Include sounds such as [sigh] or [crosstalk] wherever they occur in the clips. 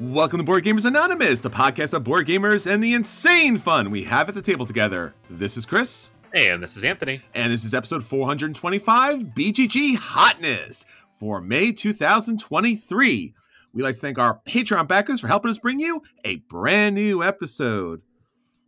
Welcome to Board Gamers Anonymous, the podcast of board gamers and the insane fun we have at the table together. This is Chris. And this is Anthony. And this is episode 425 BGG Hotness for May 2023. We'd like to thank our Patreon backers for helping us bring you a brand new episode.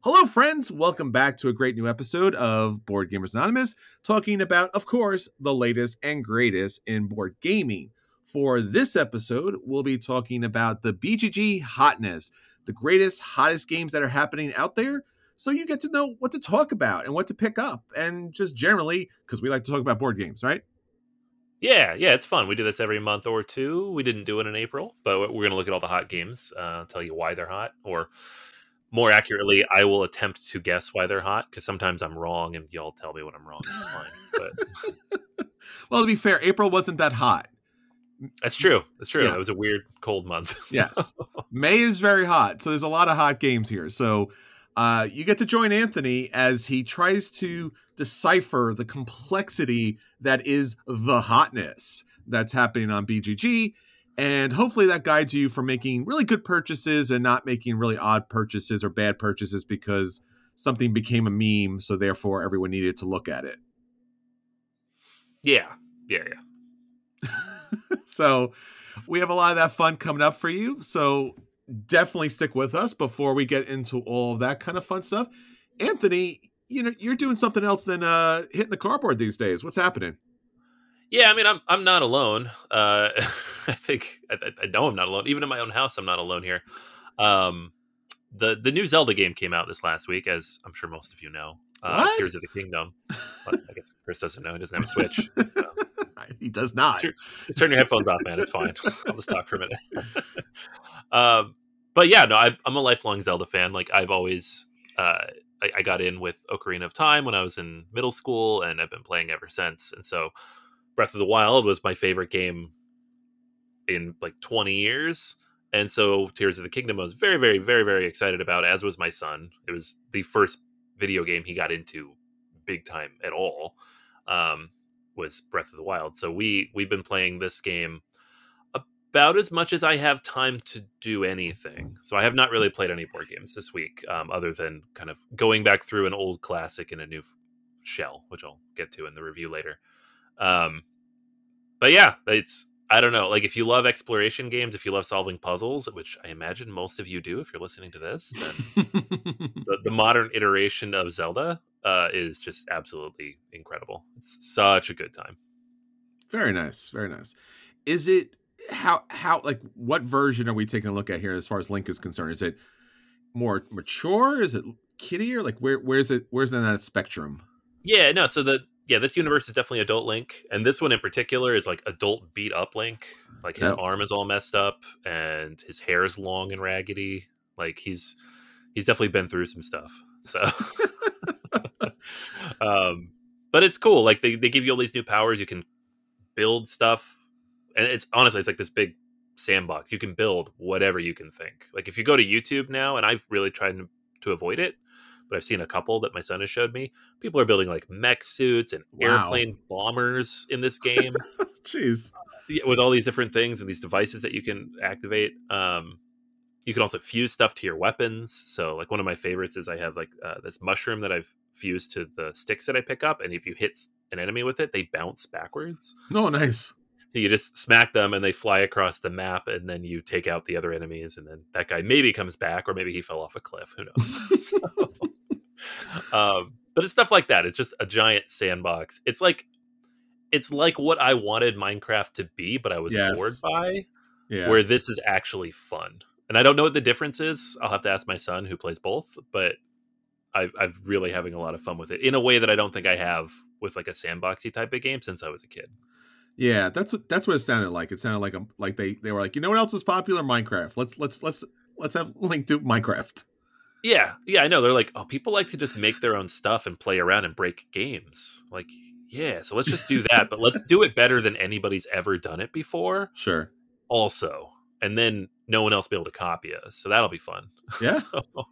Hello, friends. Welcome back to a great new episode of Board Gamers Anonymous, talking about, of course, the latest and greatest in board gaming. For this episode, we'll be talking about the BGG hotness, the greatest, hottest games that are happening out there. So you get to know what to talk about and what to pick up, and just generally, because we like to talk about board games, right? Yeah, yeah, it's fun. We do this every month or two. We didn't do it in April, but we're going to look at all the hot games, uh, tell you why they're hot, or more accurately, I will attempt to guess why they're hot because sometimes I'm wrong and y'all tell me when I'm wrong. It's fine. But [laughs] well, to be fair, April wasn't that hot. That's true. That's true. Yeah. It was a weird cold month. [laughs] so- Yes. May is very hot, so there's a lot of hot games here. So uh, you get to join Anthony as he tries to decipher the complexity that is the hotness that's happening on BGG. And hopefully that guides you for making really good purchases and not making really odd purchases or bad purchases because something became a meme. So therefore, everyone needed to look at it. Yeah. Yeah. Yeah. [laughs] so we have a lot of that fun coming up for you. So definitely stick with us before we get into all that kind of fun stuff. Anthony, you know, you're doing something else than uh hitting the cardboard these days. What's happening? Yeah, I mean, I'm I'm not alone. Uh, [laughs] I think I, I know I'm not alone. Even in my own house, I'm not alone here. Um, the the new Zelda game came out this last week, as I'm sure most of you know. Uh? Tears of the Kingdom. But I guess Chris doesn't know. He doesn't have a Switch. [laughs] [laughs] he does not. Just turn your headphones off, man. It's fine. [laughs] I'll just talk for a minute. [laughs] um, but yeah, no, I, I'm a lifelong Zelda fan. Like I've always, uh, I, I got in with Ocarina of Time when I was in middle school, and I've been playing ever since. And so, Breath of the Wild was my favorite game in like 20 years. And so, Tears of the Kingdom, I was very, very, very, very excited about. As was my son. It was the first video game he got into big time at all. Um, was Breath of the Wild. So we we've been playing this game about as much as I have time to do anything. So I have not really played any board games this week, um, other than kind of going back through an old classic in a new shell, which I'll get to in the review later. Um, but yeah, it's I don't know. Like if you love exploration games, if you love solving puzzles, which I imagine most of you do, if you're listening to this, then [laughs] the, the modern iteration of Zelda uh, is just absolutely incredible. It's such a good time. very nice. Very nice. Is it how how like what version are we taking a look at here as far as Link is concerned? Is it more mature? Is it kiddier? Like where where's it where's in that spectrum? Yeah, no. So the yeah, this universe is definitely adult Link, and this one in particular is like adult beat up Link. Like his Yep. arm is all messed up, and his hair is long and raggedy. Like he's he's definitely been through some stuff. So, [laughs] um, but it's cool. Like they they give you all these new powers. You can build stuff, and it's honestly it's like this big sandbox. You can build whatever you can think. Like if you go to YouTube now, and I've really tried to, to avoid it, but I've seen a couple that my son has showed me. People are building like mech suits and Wow. airplane bombers in this game [laughs] Jeez. With all these different things and these devices that you can activate. Um, you can also fuse stuff to your weapons. So, like one of my favorites is I have like uh, this mushroom that I've fused to the sticks that I pick up, and if you hit an enemy with it, they bounce backwards. No, nice. So you just smack them and they fly across the map, and then you take out the other enemies, and then that guy maybe comes back, or maybe he fell off a cliff. Who knows? [laughs] So, um, but it's stuff like that. It's just a giant sandbox. It's like it's like what I wanted Minecraft to be, but I was Yes. bored by. Yeah. Where this is actually fun, and I don't know what the difference is. I'll have to ask my son who plays both, but I've I've really having a lot of fun with it in a way that I don't think I have with like a sandboxy type of game since I was a kid. Yeah, that's what that's what it sounded like. It sounded like a, like they they were like, you know what else is popular? Minecraft. Let's let's let's let's have Link do Minecraft. Yeah, yeah, I know. They're like, oh, people like to just make their own stuff and play around and break games. Like, yeah, so let's just do that, but let's do it better than anybody's ever done it before. Sure. Also, and then no one else be able to copy us. So that'll be fun. Yeah. [laughs] so,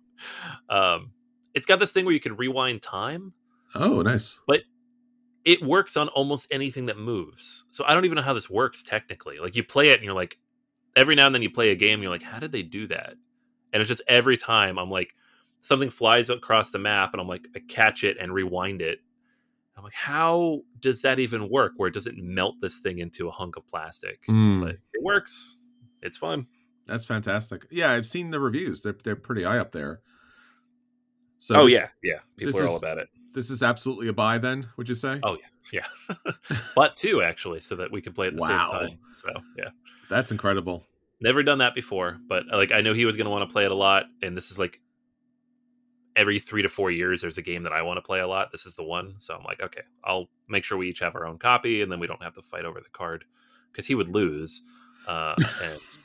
um, it's got this thing where you can rewind time. Oh, nice. But it works on almost anything that moves. So I don't even know how this works technically. Like you play it and you're like, every now and then you play a game and you're like, how did they do that? And it's just every time I'm like, something flies across the map and I'm like, I catch it and rewind it. I'm like, how does that even work? Where it doesn't melt this thing into a hunk of plastic? Mm. But it works. It's fun. That's fantastic. Yeah, I've seen the reviews. They're they're pretty high up there. So oh this- yeah, yeah. People are all is- about it. this is absolutely a buy. Then would you say? Oh yeah, yeah. [laughs] [laughs] but two actually, so that we can play at the Wow. same time. So yeah, That's incredible. never done that before. But like, I know he was going to want to play it a lot, and this is like every three to four years there's a game that I want to play a lot. This is the one. So I'm like, okay, I'll make sure we each have our own copy, and then we don't have to fight over the card because he would lose, uh,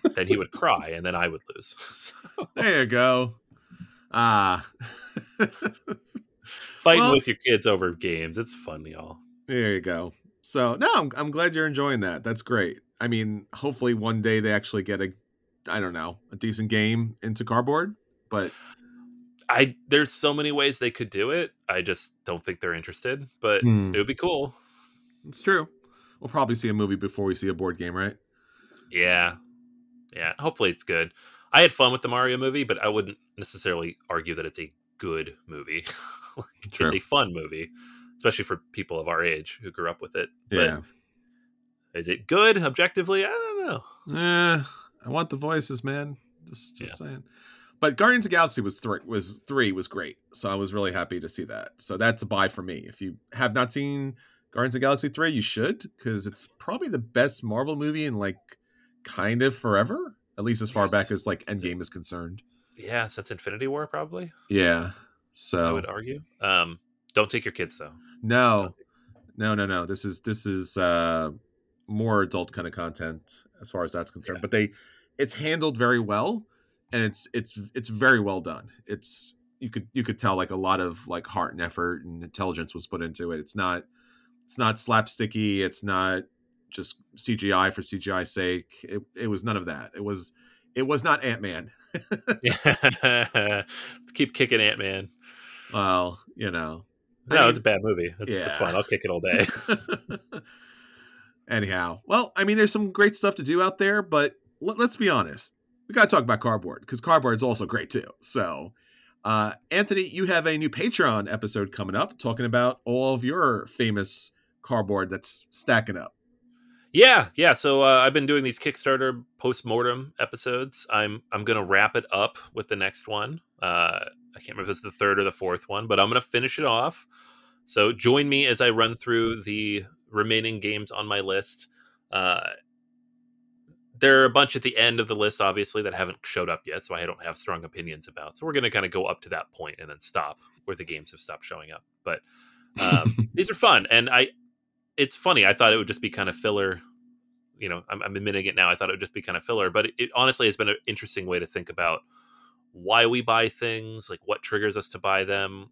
and then he would cry, and then I would lose. [laughs] So, There you go. Ah, [laughs] fighting Well- with your kids over games, it's fun, y'all. there you go. So no, I'm I'm glad you're enjoying that. That's great. I mean, hopefully one day they actually get a, I don't know, a decent game into cardboard. But I there's so many ways they could do it. I just don't think they're interested, but Hmm. it would be cool. it's true. We'll probably see a movie before we see a board game, right? Yeah. Yeah. Hopefully it's good. I had fun with the Mario movie, but I wouldn't necessarily argue that it's a good movie. [laughs] Like, True. It's a fun movie, especially for people of our age who grew up with it. Yeah. But is it good objectively? I don't know. Eh, I want the voices, man. Just just saying. But Guardians of the Galaxy was three was three was great. So I was really happy to see that. So that's a buy for me. If you have not seen Guardians of the Galaxy 3, you should, because it's probably the best Marvel movie in like kind of forever. At least as far Yes. back as like Endgame is concerned. Yeah, since Infinity War, probably. Yeah. So I would argue. Um, don't take your kids though. no. No, no, no. This is this is uh more adult kind of content as far as that's concerned. Yeah. But they it's handled very well and it's it's it's very well done. It's you could you could tell like a lot of like heart and effort and intelligence was put into it. It's not it's not slapsticky, it's not just CGI for CGI's sake. It it was none of that. It was it was not Ant-Man. [laughs] [laughs] Yeah. Keep kicking Ant Man. Well, you know. I No, mean- it's a bad movie. It's, it's Yeah. fine. I'll kick it all day. [laughs] Anyhow, well, I mean, there's some great stuff to do out there, but let, us be honest. We got to talk about cardboard because cardboard is also great too. So, uh, Anthony, you have a new Patreon episode coming up talking about all of your famous cardboard that's stacking up. Yeah, yeah. So uh, I've been doing these Kickstarter post mortem episodes. I'm I'm gonna wrap it up with the next one. Uh, I can't remember if it's the third or the fourth one, but I'm gonna finish it off. So join me as I run through the remaining games on my list. Uh, there are a bunch at the end of the list, obviously, that haven't showed up yet, so I don't have strong opinions about. So we're gonna kind of go up to that point and then stop where the games have stopped showing up. But um, [laughs] these are fun, and I it's funny. I thought it would just be kind of filler. You know, I'm, I'm admitting it now. I thought it would just be kind of filler, but it, it honestly has been an interesting way to think about why we buy things, like what triggers us to buy them,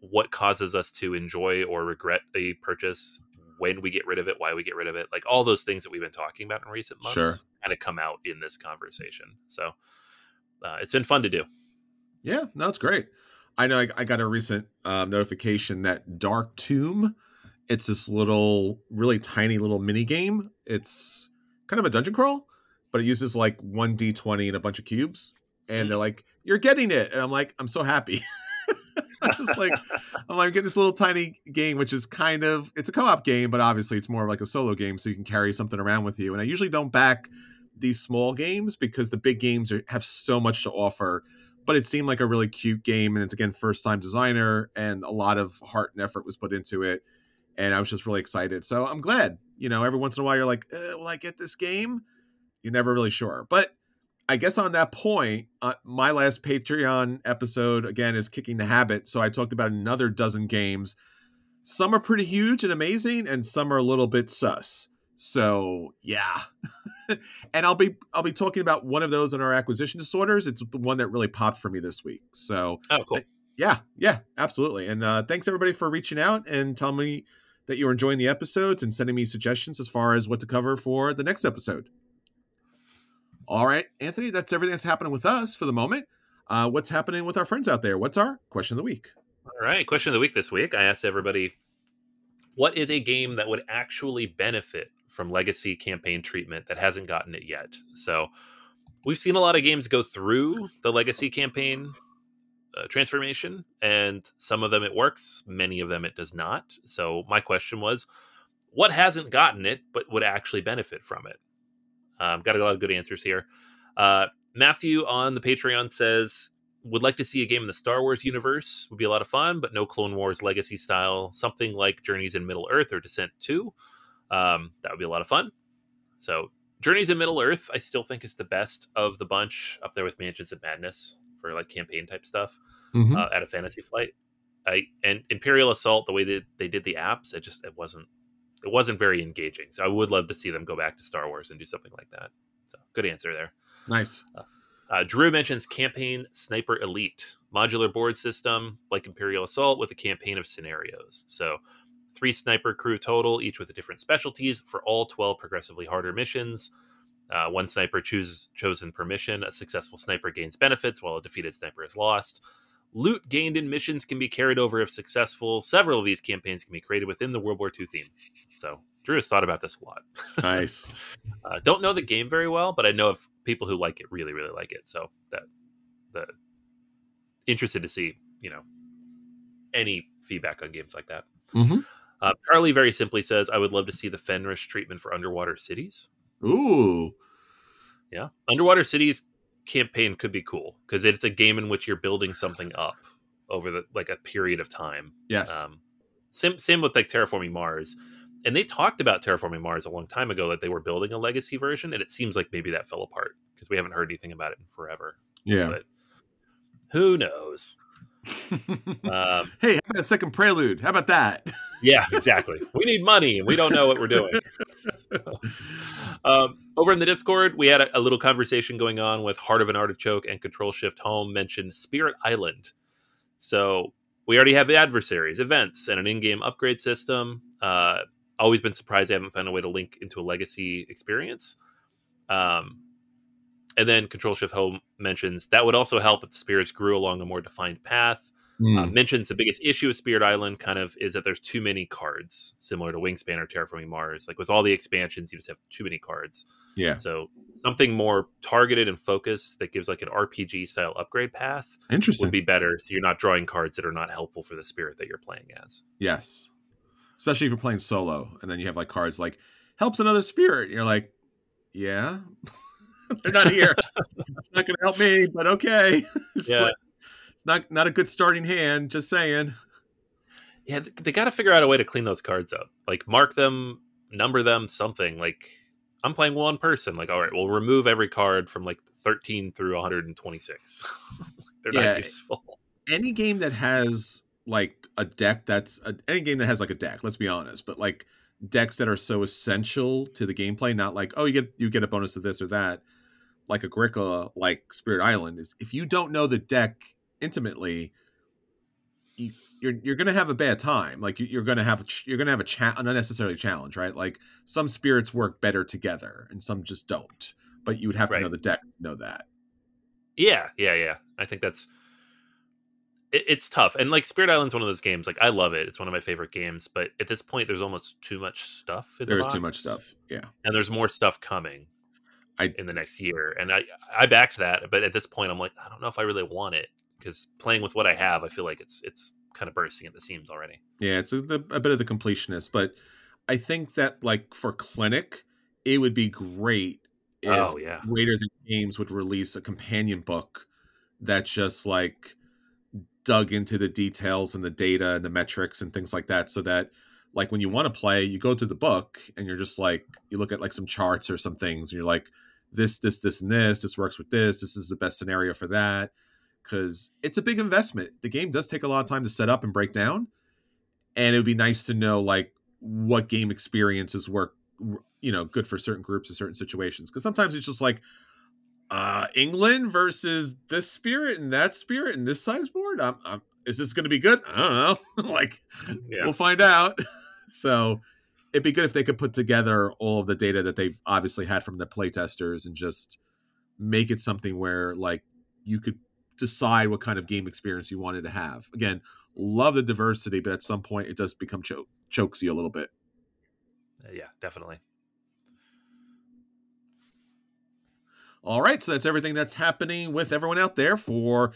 what causes us to enjoy or regret a purchase, when we get rid of it, why we get rid of it, like all those things that we've been talking about in recent months, Sure. kind of come out in this conversation. So uh, it's been fun to do. Yeah, no, it's great. I know I, I got a recent um, notification that Dark Tomb, it's this little, really tiny little mini game. It's kind of a dungeon crawl, but it uses like one d20 and a bunch of cubes. And they're like, "You're getting it," and I'm like, "I'm so happy." [laughs] [laughs] Just like, I'm like, getting this little tiny game, which is kind of it's a co-op game, but obviously it's more like a solo game, so you can carry something around with you. And I usually don't back these small games because the big games are, have so much to offer but it seemed like a really cute game and it's again first time designer and a lot of heart and effort was put into it and i was just really excited. So i'm glad you know every once in a while you're like uh, will i get this game? You're never really sure. But i guess on that point uh, my last patreon episode again is kicking the habit so i talked about another dozen games some are pretty huge and amazing and some are a little bit sus so yeah [laughs] and I'll be I'll be talking about one of those in our acquisition disorders. It's the one that really popped for me this week. So Oh, cool. yeah, yeah, absolutely. And uh, thanks everybody for reaching out and telling me that you're enjoying the episodes and sending me suggestions as far as what to cover for the next episode. All right, Anthony, that's everything that's happening with us for the moment. Uh, what's happening with our friends out there? What's our question of the week? All right. Question of the week this week. I asked everybody, what is a game that would actually benefit from legacy campaign treatment that hasn't gotten it yet. So we've seen a lot of games go through the legacy campaign uh, transformation, and some of them it works, many of them it does not. So my question was, what hasn't gotten it but would actually benefit from it? Um, got a lot of good answers here. Uh, Matthew on the Patreon says would like to see a game in the Star Wars universe. Would be a lot of fun, but no Clone Wars legacy style. Something like Journeys in Middle Earth or Descent Two. Um, that would be a lot of fun. So Journeys in Middle Earth, I still think is the best of the bunch, up there with Mansions of Madness for like campaign type stuff Mhm. uh, at a Fantasy Flight. I and Imperial Assault, the way that they did the apps, it just it wasn't it wasn't very engaging. So I would love to see them go back to Star Wars and do something like that. So good answer there. nice. Uh, Drew mentions Campaign Sniper Elite, modular board system like Imperial Assault with a campaign of scenarios. So, three sniper crew total, each with different specialties for all 12 progressively harder missions. Uh, one sniper chooses chosen per mission. A successful sniper gains benefits while a defeated sniper is lost. Loot gained in missions can be carried over if successful. Several of these campaigns can be created within the World War II theme. So, Drew has thought about this a lot. [laughs] Nice. Uh, don't know the game very well, but I know of people who like it, really, really like it. So that the interested to see, you know, any feedback on games like that. Mhm. Uh, Charlie very simply says, "I would love to see the Fenris treatment for underwater cities." Ooh. Yeah, underwater cities campaign could be cool because it's a game in which you're building something [sighs] up over the like a period of time. Yes. Um, same same with like terraforming Mars, and they talked about terraforming Mars a long time ago that they were building a legacy version, and it seems like maybe that fell apart because we haven't heard anything about it in forever. yeah. But who knows? [laughs] Um, hey, how about a second prelude? How about that? [laughs] yeah, exactly. we need money, and we don't know what we're doing. um, over in the Discord, we had a, a little conversation going on with Heart of an Artichoke and Control Shift Home mentioned Spirit Island. So we already have adversaries, events, and an in-game upgrade system. Uh, always been surprised I haven't found a way to link into a legacy experience. Um, and then Control Shift Home mentions that would also help if the spirits grew along a more defined path. Hmm. Uh, mentions the biggest issue with Spirit Island kind of is that there's too many cards, similar to Wingspan or Terraforming Mars. Like with all the expansions, you just have too many cards. yeah. So something more targeted and focused that gives like an RPG style upgrade path Interesting. would be better. So you're not drawing cards that are not helpful for the spirit that you're playing as. yes. Especially if you're playing solo and then you have like cards like helps another spirit. You're like, yeah. [laughs] [laughs] They're not here. it's not gonna help me, but okay. [laughs] It's Yeah. like- it's not not a good starting hand, just saying. Yeah, they got to figure out a way to clean those cards up. Like mark them, number them, something. Like I'm playing one person. Like all right, we'll remove every card from like 13 through 126. [laughs] They're Yeah. not useful. any game that has like a deck that's a, any game that has like a deck let's be honest but like decks that are so essential to the gameplay not like oh you get you get a bonus to this or that like agricola like spirit island is if you don't know the deck intimately you, you're you're gonna have a bad time like you, you're gonna have you're gonna have a cha- an unnecessary challenge right like some spirits work better together and some just don't but you would have to know the deck to know that Yeah, yeah, yeah. I think that's it, it's tough. And like Spirit Island's one of those games. Like I love it. It's one of my favorite games. But at this point, there's almost too much stuff. In there the is too much stuff yeah and there's more stuff coming. I- in the next year, and I I backed that. But at this point, I'm like, I don't know if I really want it because playing with what I have, I feel like it's it's kind of bursting at the seams already. Yeah, it's a, the, a bit of the completionist, but I think that like for clinic, it would be great if oh yeah, Greater Than Games would release a companion book that just like dug into the details and the data and the metrics and things like that, so that like when you want to play, you go through the book and you're just like you look at like some charts or some things, and you're like this, this, this, and this. This works with this. This is the best scenario for that. Because it's a big investment. The game does take a lot of time to set up and break down, and it would be nice to know like what game experiences work you know good for certain groups in certain situations because sometimes it's just like uh england versus this spirit and that spirit and this size board I'm, I'm, is this going to be good i don't know [laughs] like yeah. we'll find out [laughs] so it'd be good if they could put together all of the data that they've obviously had from the playtesters and just make it something where like you could decide what kind of game experience you wanted to have. Again, love the diversity, but at some point it does become choke chokes you a little bit. Uh, yeah, definitely. All right, so that's everything that's happening with everyone out there for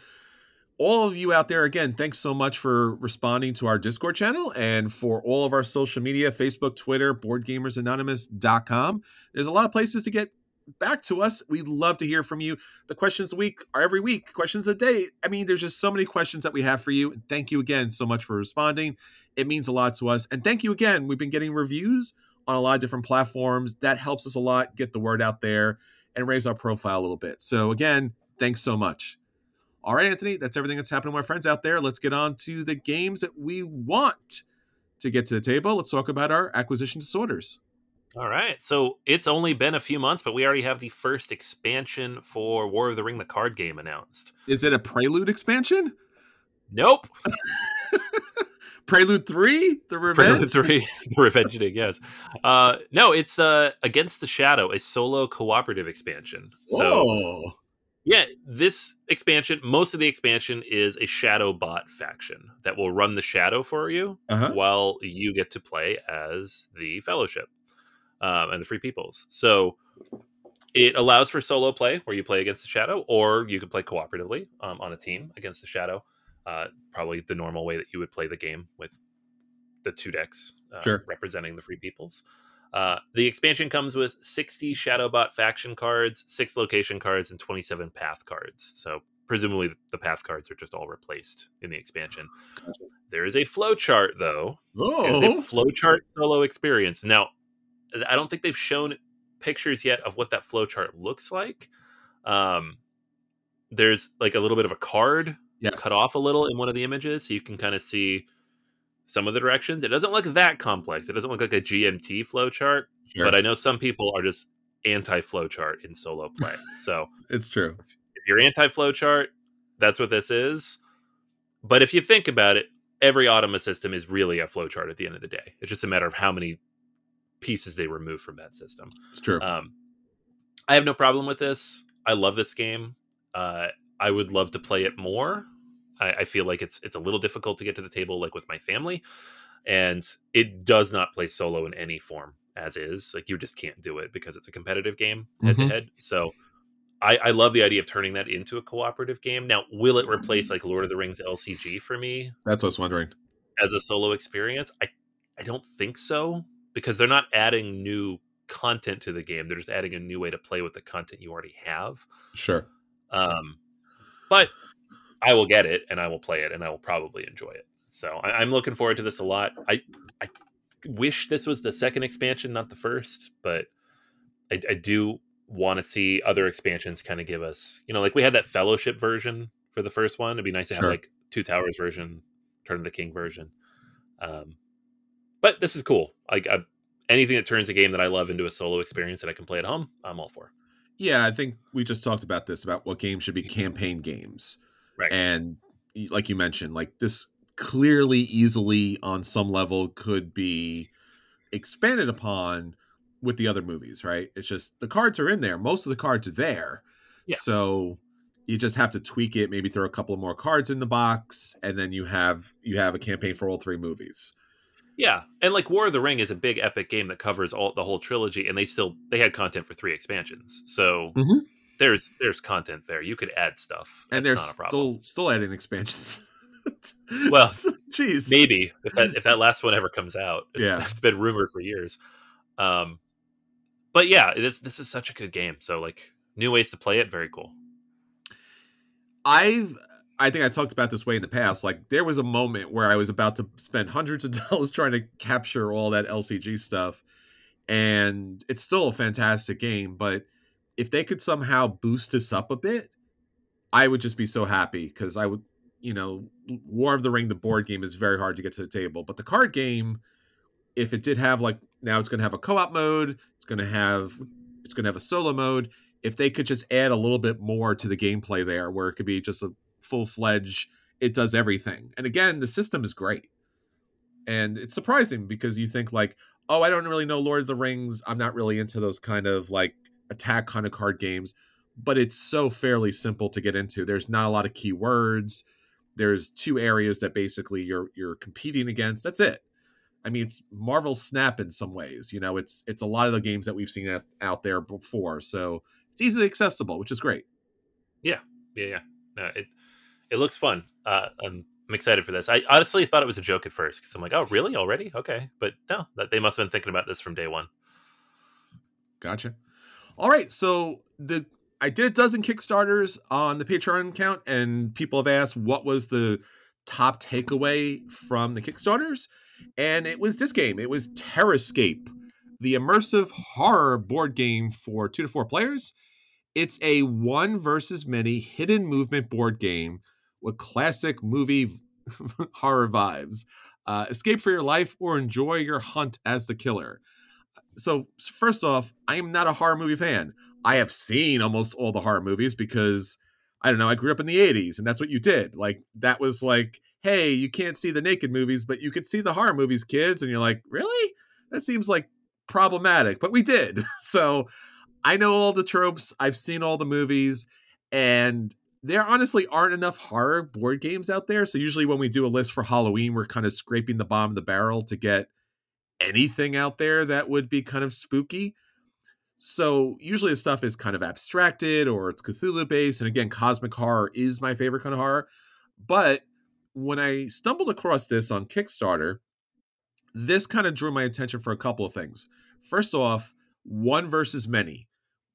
all of you out there, again, thanks so much for responding to our Discord channel and for all of our social media Facebook, Twitter, BoardGamersAnonymous.com. There's a lot of places to get back to us. We'd love to hear from you. The questions a week are every week, questions a day. I mean, there's just so many questions that we have for you. And thank you again so much for responding. It means a lot to us. And thank you again. We've been getting reviews on a lot of different platforms. That helps us a lot get the word out there and raise our profile a little bit. So, again, thanks so much. All right, Anthony, that's everything that's happening with my friends out there. Let's get on to the games that we want to get to the table. Let's talk about our acquisition disorders. All right. So it's only been a few months, but we already have the first expansion for War of the Ring, the card game, announced. Is it a Prelude expansion? Nope. Prelude 3? The Revenge? Prelude 3, the [laughs] Revengeing, yes. Uh, no, it's uh, Against the Shadow, a solo cooperative expansion. So, Whoa. Yeah, this expansion, most of the expansion is a Shadow bot faction that will run the Shadow for you Uh-huh. while you get to play as the Fellowship um, and the Free Peoples. So it allows for solo play where you play against the Shadow, or you can play cooperatively um, on a team against the Shadow. Uh, probably the normal way that you would play the game with the two decks uh, Sure. representing the Free Peoples. Uh, the expansion comes with 60 Shadowbot faction cards, six location cards, and 27 path cards. So presumably the path cards are just all replaced in the expansion. There is a flow chart though. It's a Oh. flowchart solo experience. Now, I don't think they've shown pictures yet of what that flowchart looks like. Um, there's like a little bit of a card Yes. cut off a little in one of the images, so you can kind of see some of the directions. It doesn't look that complex. It doesn't look like a GMT flowchart, Sure. but I know some people are just anti flowchart in solo [laughs] play. so it's true. if you're anti flowchart, that's what this is. But if you think about it, every Automa system is really a flowchart at the end of the day. It's just a matter of how many pieces they remove from that system. It's true. Um, I have no problem with this. I love this game. Uh, I would love to play it more. I, I feel like it's it's a little difficult to get to the table, like with my family, and it does not play solo in any form as is. Like you just can't do it because it's a competitive game head to Mhm. head. So. I, I love the idea of turning that into a cooperative game. Now, will it replace like Lord of the Rings LCG for me? That's what I was wondering. as a solo experience? I I don't think so because they're not adding new content to the game. They're just adding a new way to play with the content you already have. Sure. Um, but I will get it and I will play it and I will probably enjoy it. So I, I'm looking forward to this a lot. I I wish this was the second expansion, not the first, but I, I do want to see other expansions kind of give us, you know, like we had that Fellowship version for the first one. It'd be nice to Sure. have like Two Towers version, Turn of the King version. Um, but this is cool. Like I, anything that turns a game that I love into a solo experience that I can play at home, I'm all for. Yeah, I think we just talked about this about what games should be campaign games. Right. And like you mentioned, like this clearly easily on some level could be expanded upon with the other movies, right? It's just the cards are in there. Most of the cards are there. Yeah. So you just have to tweak it, maybe throw a couple more cards in the box, and then you have you have a campaign for all three movies. Yeah, and like War of the Ring is a big epic game that covers all the whole trilogy, and they still they had content for three expansions, so Mhm. There's there's content there. You could add stuff, And That's there's not a problem. still still adding expansions. [laughs] Well, [laughs] jeez. Maybe if that if that last one ever comes out, it's, Yeah. it's been rumored for years. Um, but yeah, this this is such a good game. So like new ways to play it, very cool. I've I think I talked about this way in the past. Like there was a moment where I was about to spend hundreds of [laughs] dollars trying to capture all that LCG stuff, and it's still a fantastic game. But if they could somehow boost this up a bit, I would just be so happy because I would, you know, War of the Ring, the board game is very hard to get to the table, but the card game, if it did have like now it's going to have a co-op mode, it's going to have it's going to have a solo mode. If they could just add a little bit more to the gameplay there, where it could be just a full fledged, it does everything. And again, the system is great, and it's surprising because you think like, oh, I don't really know Lord of the Rings. I'm not really into those kind of like attack kind of card games, but it's so fairly simple to get into. There's not a lot of keywords. There's two areas that basically you're you're competing against. That's it. I mean, it's Marvel Snap in some ways. You know, it's it's a lot of the games that we've seen out, out there before. So it's easily accessible, which is great. Yeah, yeah, yeah. No, it it looks fun. Uh, I'm I'm excited for this. I honestly thought it was a joke at first because I'm like, oh, really? Already? Okay, but no, that they must have been thinking about this from day one. Gotcha. All right, so the I did a dozen Kickstarters on the Patreon account, and people have asked what was the top takeaway from the Kickstarters, and it was this game. It was Terrorscape, the immersive horror board game for two to four players. It's a one versus many hidden movement board game with classic movie [laughs] horror vibes. Uh, escape for your life or enjoy your hunt as the killer. So, first off, I am not a horror movie fan. I have seen almost all the horror movies because I don't know, I grew up in the 80s and that's what you did. Like, that was like, hey, you can't see the naked movies, but you could see the horror movies, kids. And you're like, really? That seems like problematic, but we did. [laughs] So, I know all the tropes, I've seen all the movies, and there honestly aren't enough horror board games out there. So usually when we do a list for Halloween, we're kind of scraping the bottom of the barrel to get anything out there that would be kind of spooky. So usually the stuff is kind of abstracted or it's Cthulhu based. And again, cosmic horror is my favorite kind of horror. But when I stumbled across this on Kickstarter, this kind of drew my attention for a couple of things. First off, one versus many.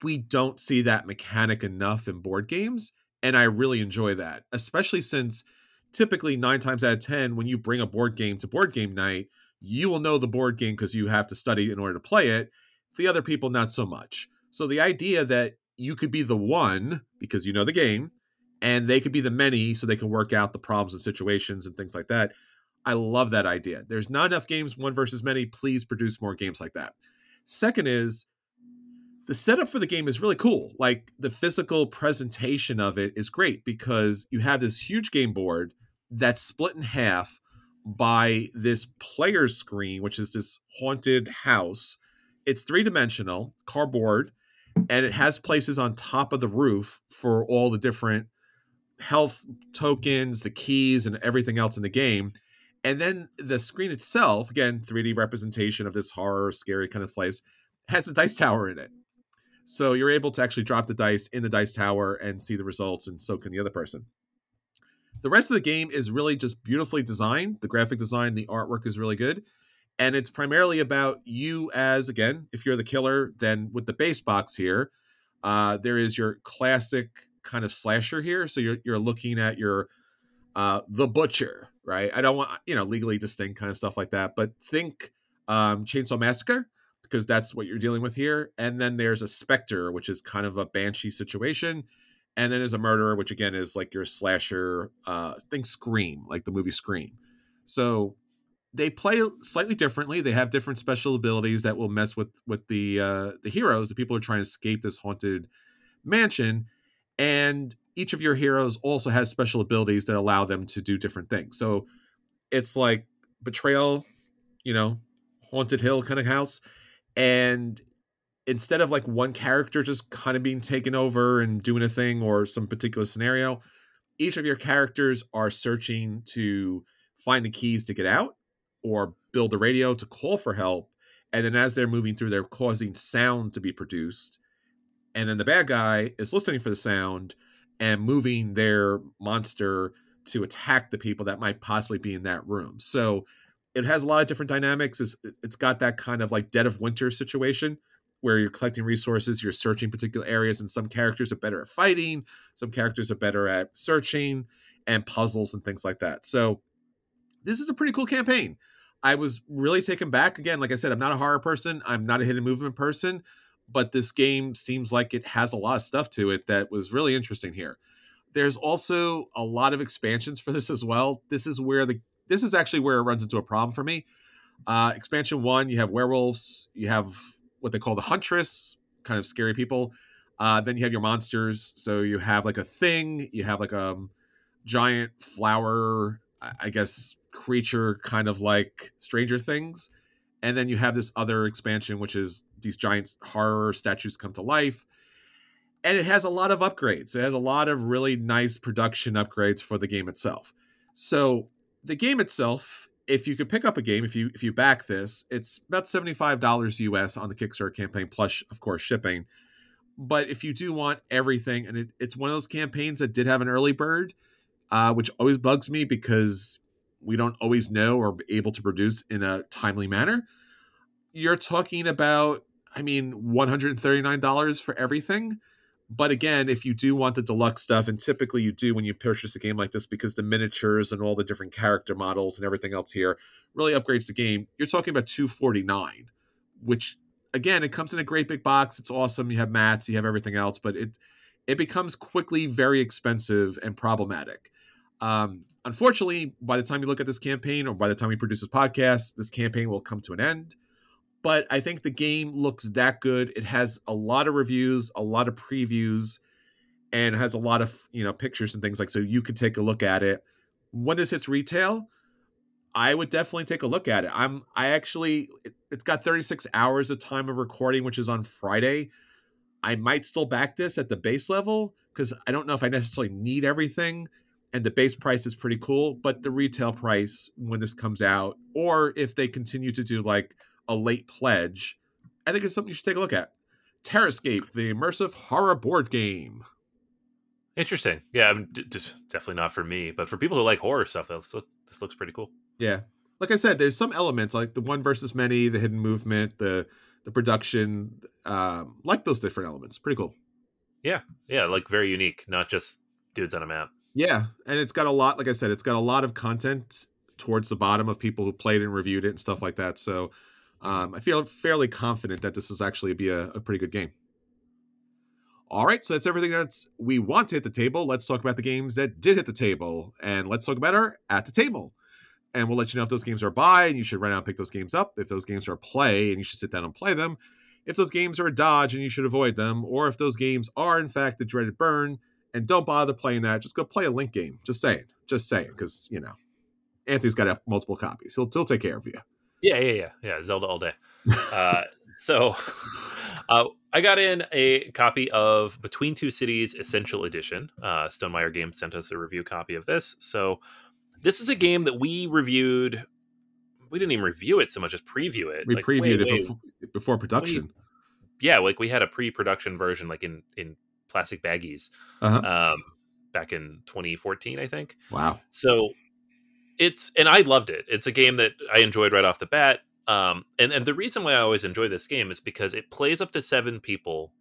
We don't see that mechanic enough in board games and I really enjoy that, especially since typically nine times out of 10, when you bring a board game to board game night, you will know the board game because you have to study in order to play it. The other people, not so much. So the idea that you could be the one because you know the game, and they could be the many so they can work out the problems and situations and things like that. I love that idea. There's not enough games, one versus many. Please produce more games like that. Second is the setup for the game is really cool. Like the physical presentation of it is great because you have this huge game board that's split in half by this player screen, which is this haunted house. It's three dimensional, cardboard, and it has places on top of the roof for all the different health tokens, the keys, and everything else in the game. And then the screen itself, again, 3D representation of this horror, scary kind of place, has a dice tower in it. So you're able to actually drop the dice in the dice tower and see the results, and so can the other person. The rest of the game is really just beautifully designed. The graphic design, the artwork is really good. And it's primarily about you as, again, if you're the killer, then with the base box here, uh, there is your classic kind of slasher here. So you're, you're looking at your uh, the butcher, right? I don't want, you know, legally distinct kind of stuff like that, but think um, Chainsaw Massacre because that's what you're dealing with here. And then there's a specter, which is kind of a banshee situation. And then there's a murderer, which again is like your slasher uh think Scream, like the movie Scream. So they play slightly differently. They have different special abilities that will mess with with the uh the heroes, the people who are trying to escape this haunted mansion. And each of your heroes also has special abilities that allow them to do different things. So it's like betrayal, you know, haunted hill kind of house and instead of like one character just kind of being taken over and doing a thing or some particular scenario each of your characters are searching to find the keys to get out or build a radio to call for help and then as they're moving through they're causing sound to be produced and then the bad guy is listening for the sound and moving their monster to attack the people that might possibly be in that room so it has a lot of different dynamics. It's, it's got that kind of like dead of winter situation where you're collecting resources, you're searching particular areas, and some characters are better at fighting, some characters are better at searching and puzzles and things like that. So this is a pretty cool campaign. I was really taken back. Again, like I said, I'm not a horror person, I'm not a hidden movement person, but this game seems like it has a lot of stuff to it that was really interesting here. There's also a lot of expansions for this as well. This is where the this is actually where it runs into a problem for me. Uh, expansion one, you have werewolves, you have what they call the huntress, kind of scary people. Uh, then you have your monsters. So you have like a thing, you have like a um, giant flower, I guess, creature, kind of like Stranger Things. And then you have this other expansion, which is these giant horror statues come to life. And it has a lot of upgrades. It has a lot of really nice production upgrades for the game itself. So the game itself, if you could pick up a game, if you if you back this, it's about seventy five dollars US on the Kickstarter campaign, plus of course shipping. But if you do want everything, and it, it's one of those campaigns that did have an early bird, uh, which always bugs me because we don't always know or able to produce in a timely manner. You're talking about, I mean, $139 for everything. But again, if you do want the deluxe stuff, and typically you do when you purchase a game like this because the miniatures and all the different character models and everything else here really upgrades the game, you're talking about 249 which again, it comes in a great big box. It's awesome. You have mats, you have everything else, but it it becomes quickly very expensive and problematic. Um, unfortunately, by the time you look at this campaign or by the time we produce this podcast, this campaign will come to an end. But I think the game looks that good. It has a lot of reviews, a lot of previews, and has a lot of you know pictures and things like so you could take a look at it. When this hits retail, I would definitely take a look at it. I'm I actually it, has got 36 hours of time of recording, which is on Friday. I might still back this at the base level because I don't know if I necessarily need everything. And the base price is pretty cool, but the retail price when this comes out, or if they continue to do like a late pledge, I think it's something you should take a look at. Terrorscape, the immersive horror board game. Interesting. Yeah, I d- d- definitely not for me, but for people who like horror stuff, this, look, this looks pretty cool. Yeah. Like I said, there's some elements like the one versus many, the hidden movement, the the production, um, like those different elements. Pretty cool. Yeah. Yeah, like very unique, not just dudes on a map. Yeah, and it's got a lot. Like I said, it's got a lot of content towards the bottom of people who played and reviewed it and stuff like that. So um, I feel fairly confident that this is actually be a, a pretty good game. All right, so that's everything that we want to hit the table. Let's talk about the games that did hit the table, and let's talk about our at the table and we'll let you know if those games are buy and you should run out and pick those games up. If those games are play and you should sit down and play them. If those games are a dodge and you should avoid them, or if those games are in fact the dreaded burn and don't bother playing that, just go play a link game. Just saying, just saying, because you know Anthony's got multiple copies. He'll he'll take care of you. Yeah, yeah, yeah, yeah. Zelda all day. uh, [laughs] so [laughs] uh, I got in a copy of Between Two Cities Essential Edition. Uh, Stonemaier Games sent us a review copy of this, so this is a game that we reviewed. We didn't even review it so much as preview it. We like, previewed it before, before production. yeah, like we had a pre-production version, like in in plastic baggies, uh-huh. um, back in 2014, I think. Wow. So it's and I loved it. It's a game that I enjoyed right off the bat. Um, and and the reason why I always enjoy this game is because it plays up to seven people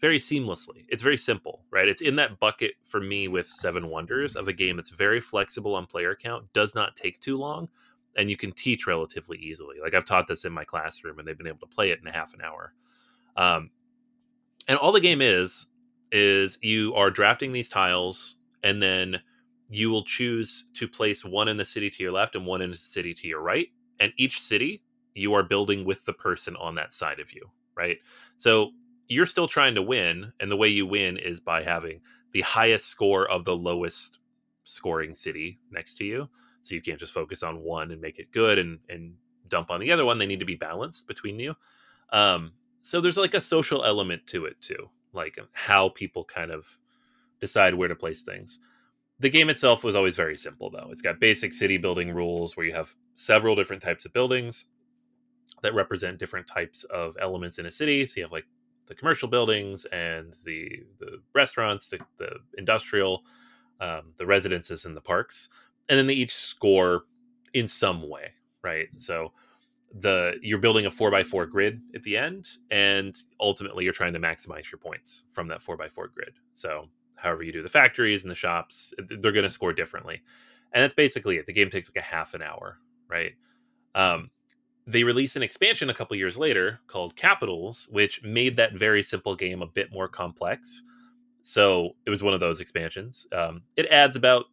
very seamlessly. It's very simple, right? It's in that bucket for me with Seven Wonders of a game that's very flexible on player count, does not take too long, and you can teach relatively easily. Like I've taught this in my classroom, and they've been able to play it in a half an hour. Um, and all the game is is you are drafting these tiles, and then you will choose to place one in the city to your left and one in the city to your right. And each city you are building with the person on that side of you, right? So you're still trying to win, and the way you win is by having the highest score of the lowest scoring city next to you. So you can't just focus on one and make it good and and dump on the other one. They need to be balanced between you. Um, so there's like a social element to it too, like how people kind of decide where to place things. The game itself was always very simple though. It's got basic city building rules where you have several different types of buildings that represent different types of elements in a city. So you have like the commercial buildings and the the restaurants, the, the industrial, um, the residences, and the parks, and then they each score in some way, right? So the you're building a four by four grid at the end, and ultimately you're trying to maximize your points from that four by four grid. So however you do the factories and the shops, they're going to score differently, and that's basically it. The game takes like a half an hour, right? Um, they release an expansion a couple years later called Capitals, which made that very simple game a bit more complex. So it was one of those expansions. Um, it adds about,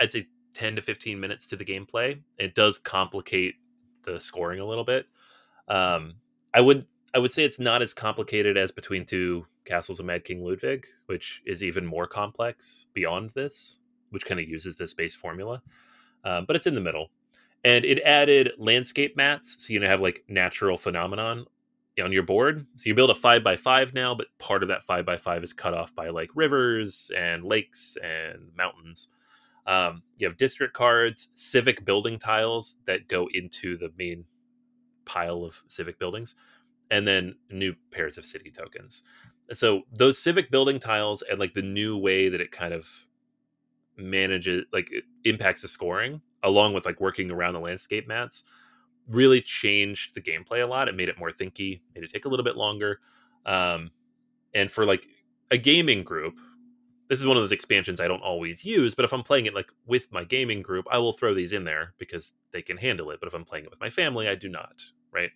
I'd say, 10 to 15 minutes to the gameplay. It does complicate the scoring a little bit. Um, I would I would say it's not as complicated as Between Two Castles of Mad King Ludwig, which is even more complex beyond this, which kind of uses this base formula. Um, but it's in the middle. And it added landscape mats so you have like natural phenomenon on your board. So you build a five by five now but part of that five by five is cut off by like rivers and lakes and mountains. Um, you have district cards civic building tiles that go into the main pile of civic buildings and then new pairs of city tokens so those civic building tiles and like the new way that it kind of manages like it impacts the scoring along with like working around the landscape mats really changed the gameplay a lot. It made it more thinky made it take a little bit longer um and for like a gaming group this is one of those expansions i don't always use but if i'm playing it like with my gaming group i will throw these in there because they can handle it but if i'm playing it with my family i do not right?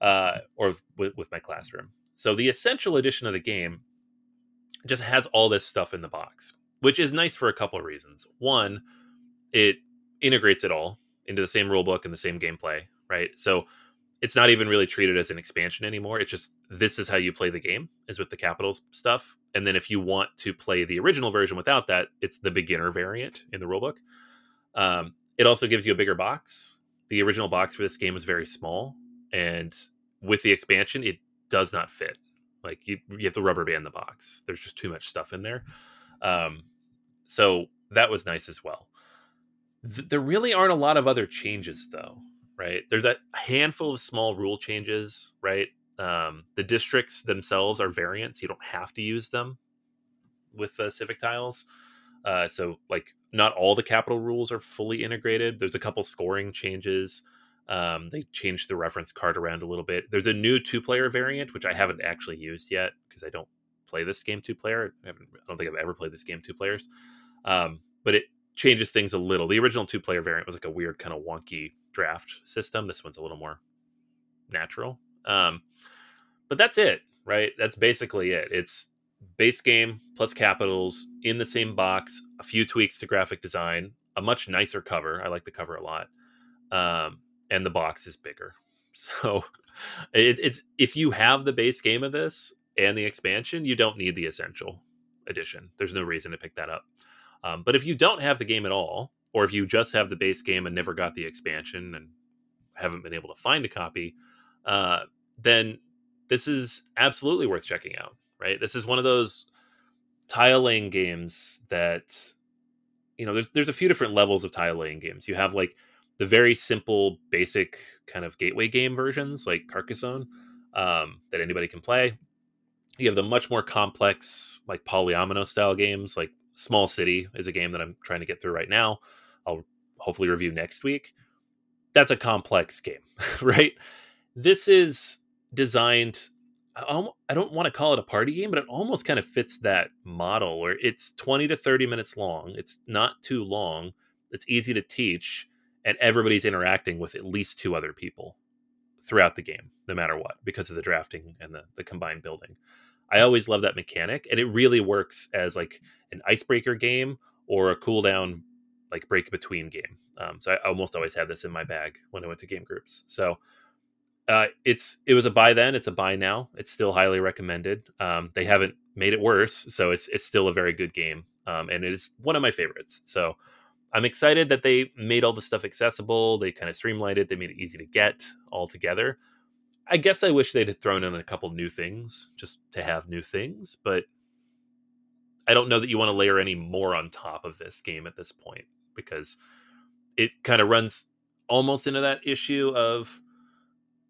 Uh or with, with my classroom so the essential edition of the game just has all this stuff in the box, which is nice for a couple of reasons. One, it integrates it all into the same rulebook and the same gameplay, right? So it's not even really treated as an expansion anymore. It's just this is how you play the game is with the capital stuff. And then if you want to play the original version without that, it's the beginner variant in the rulebook. Um, it also gives you a bigger box. The original box for this game was very small, and with the expansion, it does not fit. Like you, you have to rubber band the box. There's just too much stuff in there. Um, so that was nice as well. Th- there really aren't a lot of other changes though, right? There's a handful of small rule changes, right? Um, the districts themselves are variants. You don't have to use them with the civic tiles. Uh, so like not all the capital rules are fully integrated. There's a couple scoring changes. Um, they changed the reference card around a little bit. There's a new two player variant, which I haven't actually used yet because I don't play this game two player. I, I, don't think I've ever played this game two players. Um, but it changes things a little. The original two player variant was like a weird kind of wonky draft system. This one's a little more natural. Um, but that's it, right? That's basically it. It's base game plus capitals in the same box, a few tweaks to graphic design, a much nicer cover. I like the cover a lot. Um, and the box is bigger. [laughs] So it, it's if you have the base game of this and the expansion, you don't need the essential edition. There's no reason to pick that up. Um, but if you don't have the game at all, or if you just have the base game and never got the expansion and haven't been able to find a copy, uh, then this is absolutely worth checking out. Right? This is one of those tile laying games that you know. There's there's a few different levels of tile laying games. You have like the very simple, basic kind of gateway game versions like Carcassonne um, that anybody can play. You have the much more complex, like polyomino style games, like Small City is a game that I'm trying to get through right now. I'll hopefully review next week. That's a complex game, [laughs] right? This is designed. I don't want to call it a party game, but it almost kind of fits that model where it's 20 to 30 minutes long. It's not too long. It's easy to teach and everybody's interacting with at least two other people throughout the game, no matter what, because of the drafting and the, the combined building. I always love that mechanic, and it really works as like an icebreaker game or a cooldown like break between game. Um, so I almost always had this in my bag when I went to game groups. So uh, it's it was a buy then, it's a buy now. It's still highly recommended. Um, they haven't made it worse, so it's it's still a very good game, um, and it is one of my favorites. So I'm excited that they made all the stuff accessible. They kind of streamlined it. They made it easy to get all together. I guess I wish they'd thrown in a couple new things just to have new things, but I don't know that you want to layer any more on top of this game at this point because it kind of runs almost into that issue of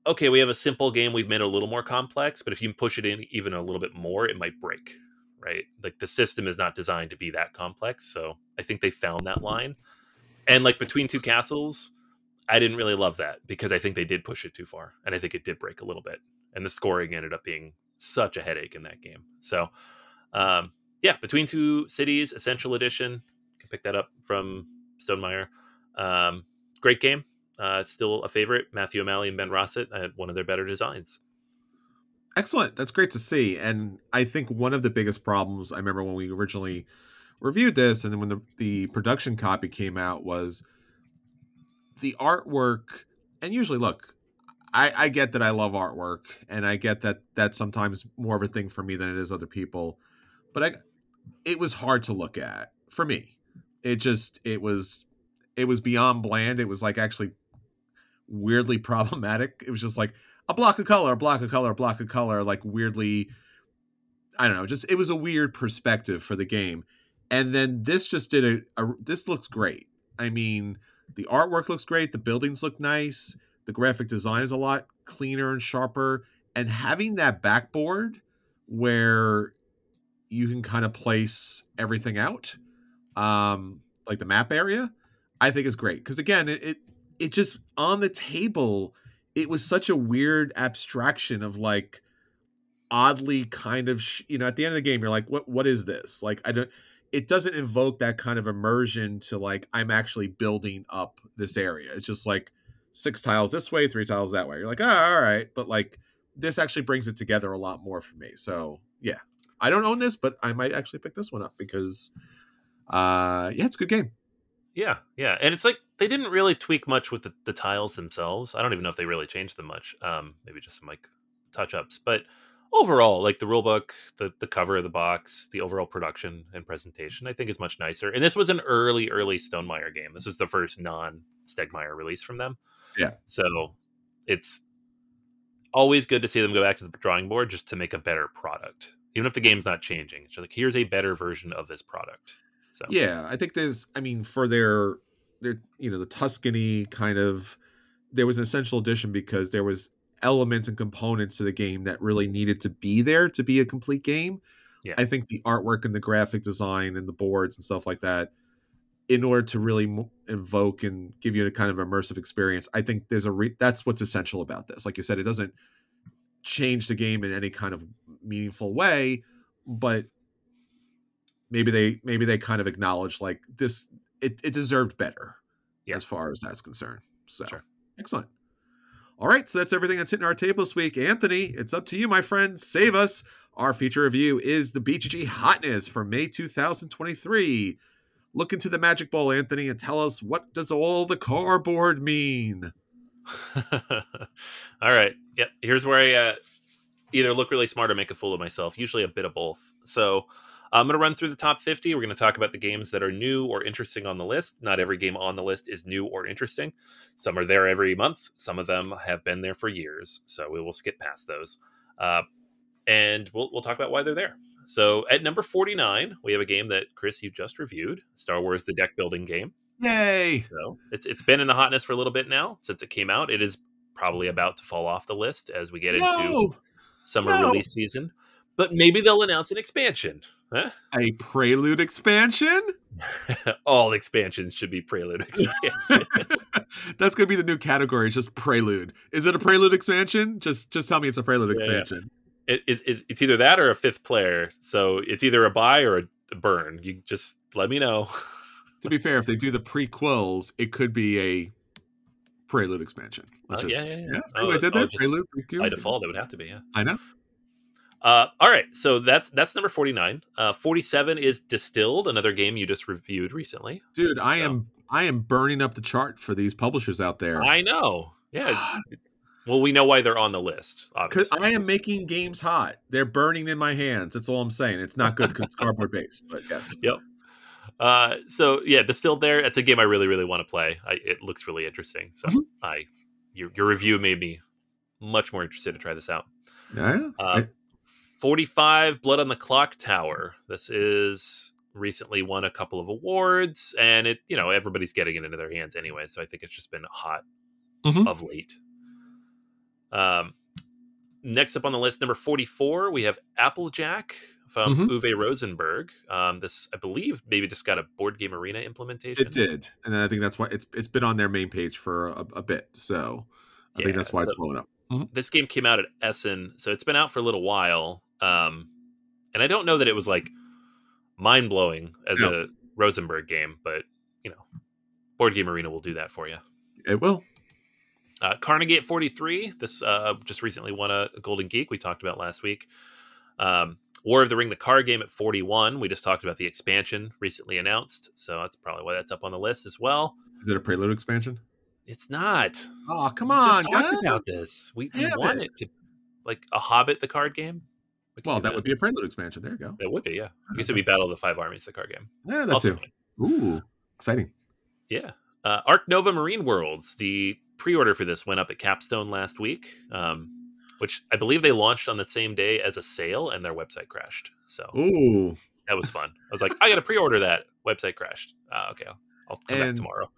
okay, we have a simple game, we've made a little more complex, but if you push it in even a little bit more, it might break right? Like the system is not designed to be that complex. So I think they found that line. And like between two castles, I didn't really love that because I think they did push it too far. And I think it did break a little bit. And the scoring ended up being such a headache in that game. So um, yeah, between two cities, Essential Edition. You can pick that up from Stonemaier. Um, great game. Uh, it's still a favorite. Matthew O'Malley and Ben Rosset had one of their better designs. Excellent. That's great to see. And I think one of the biggest problems I remember when we originally reviewed this and then when the, the production copy came out was the artwork. And usually, look, I, I get that I love artwork and I get that that's sometimes more of a thing for me than it is other people. But I, it was hard to look at for me. It just, it was, it was beyond bland. It was like actually weirdly [laughs] problematic. It was just like, a block of color, a block of color, a block of color, like weirdly, I don't know, just it was a weird perspective for the game. And then this just did a, a this looks great. I mean, the artwork looks great, the buildings look nice, the graphic design is a lot cleaner and sharper, and having that backboard where you can kind of place everything out, um, like the map area, I think is great. Because again, it, it it just on the table, it was such a weird abstraction of like oddly kind of sh- you know at the end of the game you're like what what is this? Like i don't it doesn't invoke that kind of immersion to like i'm actually building up this area. It's just like six tiles this way three tiles that way. You're like oh, all right. But like this actually brings it together a lot more for me. So yeah. I don't own this but i might actually pick this one up because uh yeah it's a good game. Yeah, yeah, and it's like they didn't really tweak much with the, the tiles themselves. I don't even know if they really changed them much. Um, maybe just some like touch ups, but overall, like the rule book, the the cover of the box, the overall production and presentation, I think is much nicer. And this was an early, early Stonemaier game. This was the first non Stegmaier release from them. Yeah. So it's always good to see them go back to the drawing board just to make a better product, even if the game's not changing. It's like here's a better version of this product. So Yeah, I think there's. I mean, for their their you know the Tuscany kind of there was an essential addition because there was elements and components to the game that really mm-hmm. needed to be there to be a complete game. Yeah. I think the artwork and the graphic design and the boards and stuff like that, in order to really evoke and give you a kind of immersive experience, I think there's a re- that's what's essential about this. Like you said, it doesn't change the game in any kind of meaningful way, but maybe they maybe they kind of acknowledge like this it, it deserved better Yeah. as far as that's concerned so Sure. excellent all right so that's everything that's hitting our table this week anthony it's up to you my friend save us our feature review is the bgg hotness for may 2023 look into the magic bowl anthony and tell us what does all the cardboard mean [laughs] All right. Yep. Here's where I uh, either look really smart or make a fool of myself. Usually a bit of both. So I'm going to run through the top 50. We're going to talk about the games that are new or interesting on the list. Not every game on the list is new or interesting. Some are there every month. Some of them have been there for years. So we will skip past those. Uh, and we'll, we'll talk about why they're there. So at number 49, we have a game that Chris, you just reviewed Star Wars the Deck Building Game. yay So it's it's been in the hotness for a little bit now since it came out. It is probably about to fall off the list as we get into summer no. release season. But maybe they'll announce an expansion. Huh? a prelude expansion [laughs] All expansions should be prelude expansion. [laughs] That's gonna be the new category. It's just prelude. Is it a prelude expansion? Just just tell me it's a prelude Yeah, yeah. expansion. it, it's, it's it's either that or a fifth player. So it's either a buy or a, burn. You just let me know. [laughs] To be fair, if they do the prequels, it could be a prelude expansion. Oh, just- uh, yeah, yeah, yeah. see Oh, I did oh, there? just prelude, prequel. By default, it would have to be. Yeah. I know. Uh, all right, so that's that's number forty nine. Uh, forty seven is Distilled, another game you just reviewed recently. Dude, I am I am burning up the chart for these publishers out there. I know. Yeah. [sighs] well, we know why they're on the list. Because I am making games hot. They're burning in my hands. That's all I'm saying. It's not good because it's cardboard based, but yes. [laughs] Yep. Uh, so yeah, Distilled there. It's a game I really, really want to play. I, it looks really interesting. So mm-hmm. I, your, your review made me much more interested to try this out. Yeah. Uh, I- 45 Blood on the Clock Tower. This is recently won a couple of awards and it, you know, everybody's getting it into their hands anyway, so I think it's just been hot mm-hmm. of late. Um next up on the list number 44, we have Applejack from mm-hmm. Uwe Rosenberg. Um, this, I believe, maybe just got a board game arena implementation. It did, and I think that's why it's it's been on their main page for a, a bit. So I yeah, think that's why so it's blowing up. Mm-hmm. This game came out at Essen, so it's been out for a little while. Um, and I don't know that it was like mind blowing as No. a Rosenberg game, but you know, board game arena will do that for you. It will. Uh, Carnegie at 43. This uh, just recently won a, Golden Geek we talked about last week. Um, War of the Ring, the card game at 41. We just talked about the expansion recently announced. So that's probably why that's up on the list as well. Is it a prelude expansion? It's not. Oh, come We on, just talked about this. We, we want it. it to like a Hobbit, the card game. We Well, that would be a prelude expansion. There you go. It would be, yeah. I guess it'd be Battle of the Five Armies, the card game. Yeah, that Also too. Ooh, exciting. Yeah. Uh, Arc Nova Marine Worlds. The pre-order for this went up at Capstone last week, um, which I believe they launched on the same day as a sale, and their website crashed. So Ooh, that was fun. I was like, I got to pre-order that. Website crashed. Uh, okay, I'll, I'll come back tomorrow.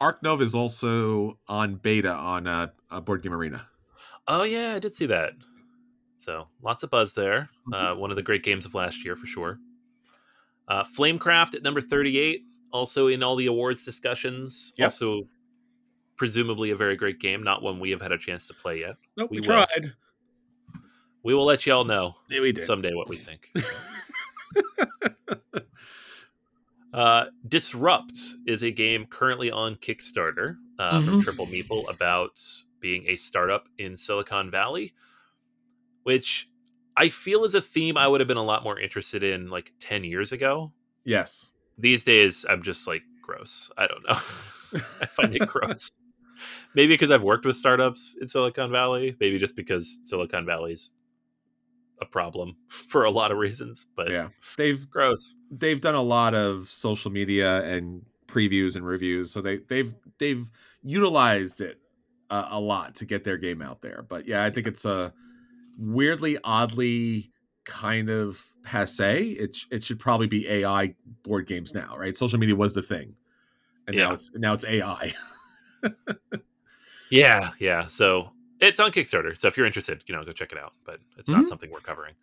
Arc Nova is also on beta on uh, Board Game Arena. Oh yeah, I did see that. So lots of buzz there. Uh, one of the great games of last year for sure. Uh, Flamecraft at number 38, also in all the awards discussions. Yep. Also, presumably a very great game, not one we have had a chance to play yet. Nope, we, We will. tried. We will let y'all know Yeah, we did. someday what we think. [laughs] uh, Disrupt is a game currently on Kickstarter uh, from Mhm. Triple Meeple about being a startup in Silicon Valley, which I feel is a theme I would have been a lot more interested in like 10 years ago. yes. These days, I'm just like, gross. I don't know. [laughs] I find it [laughs] gross. Maybe because I've worked with startups in Silicon Valley. Maybe just because Silicon Valley's a problem [laughs] for a lot of reasons. But Yeah. They've gross. they've done a lot of social media and previews and reviews, so they they've they've utilized it uh, a lot to get their game out there. But yeah, I think it's a weirdly, oddly kind of passe. It it should probably be AI board games now, right? Social media was the thing, and now it's now it's AI. [laughs] Yeah, yeah. So it's on Kickstarter. So if you're interested, you know, go check it out. But it's Mhm. not something we're covering.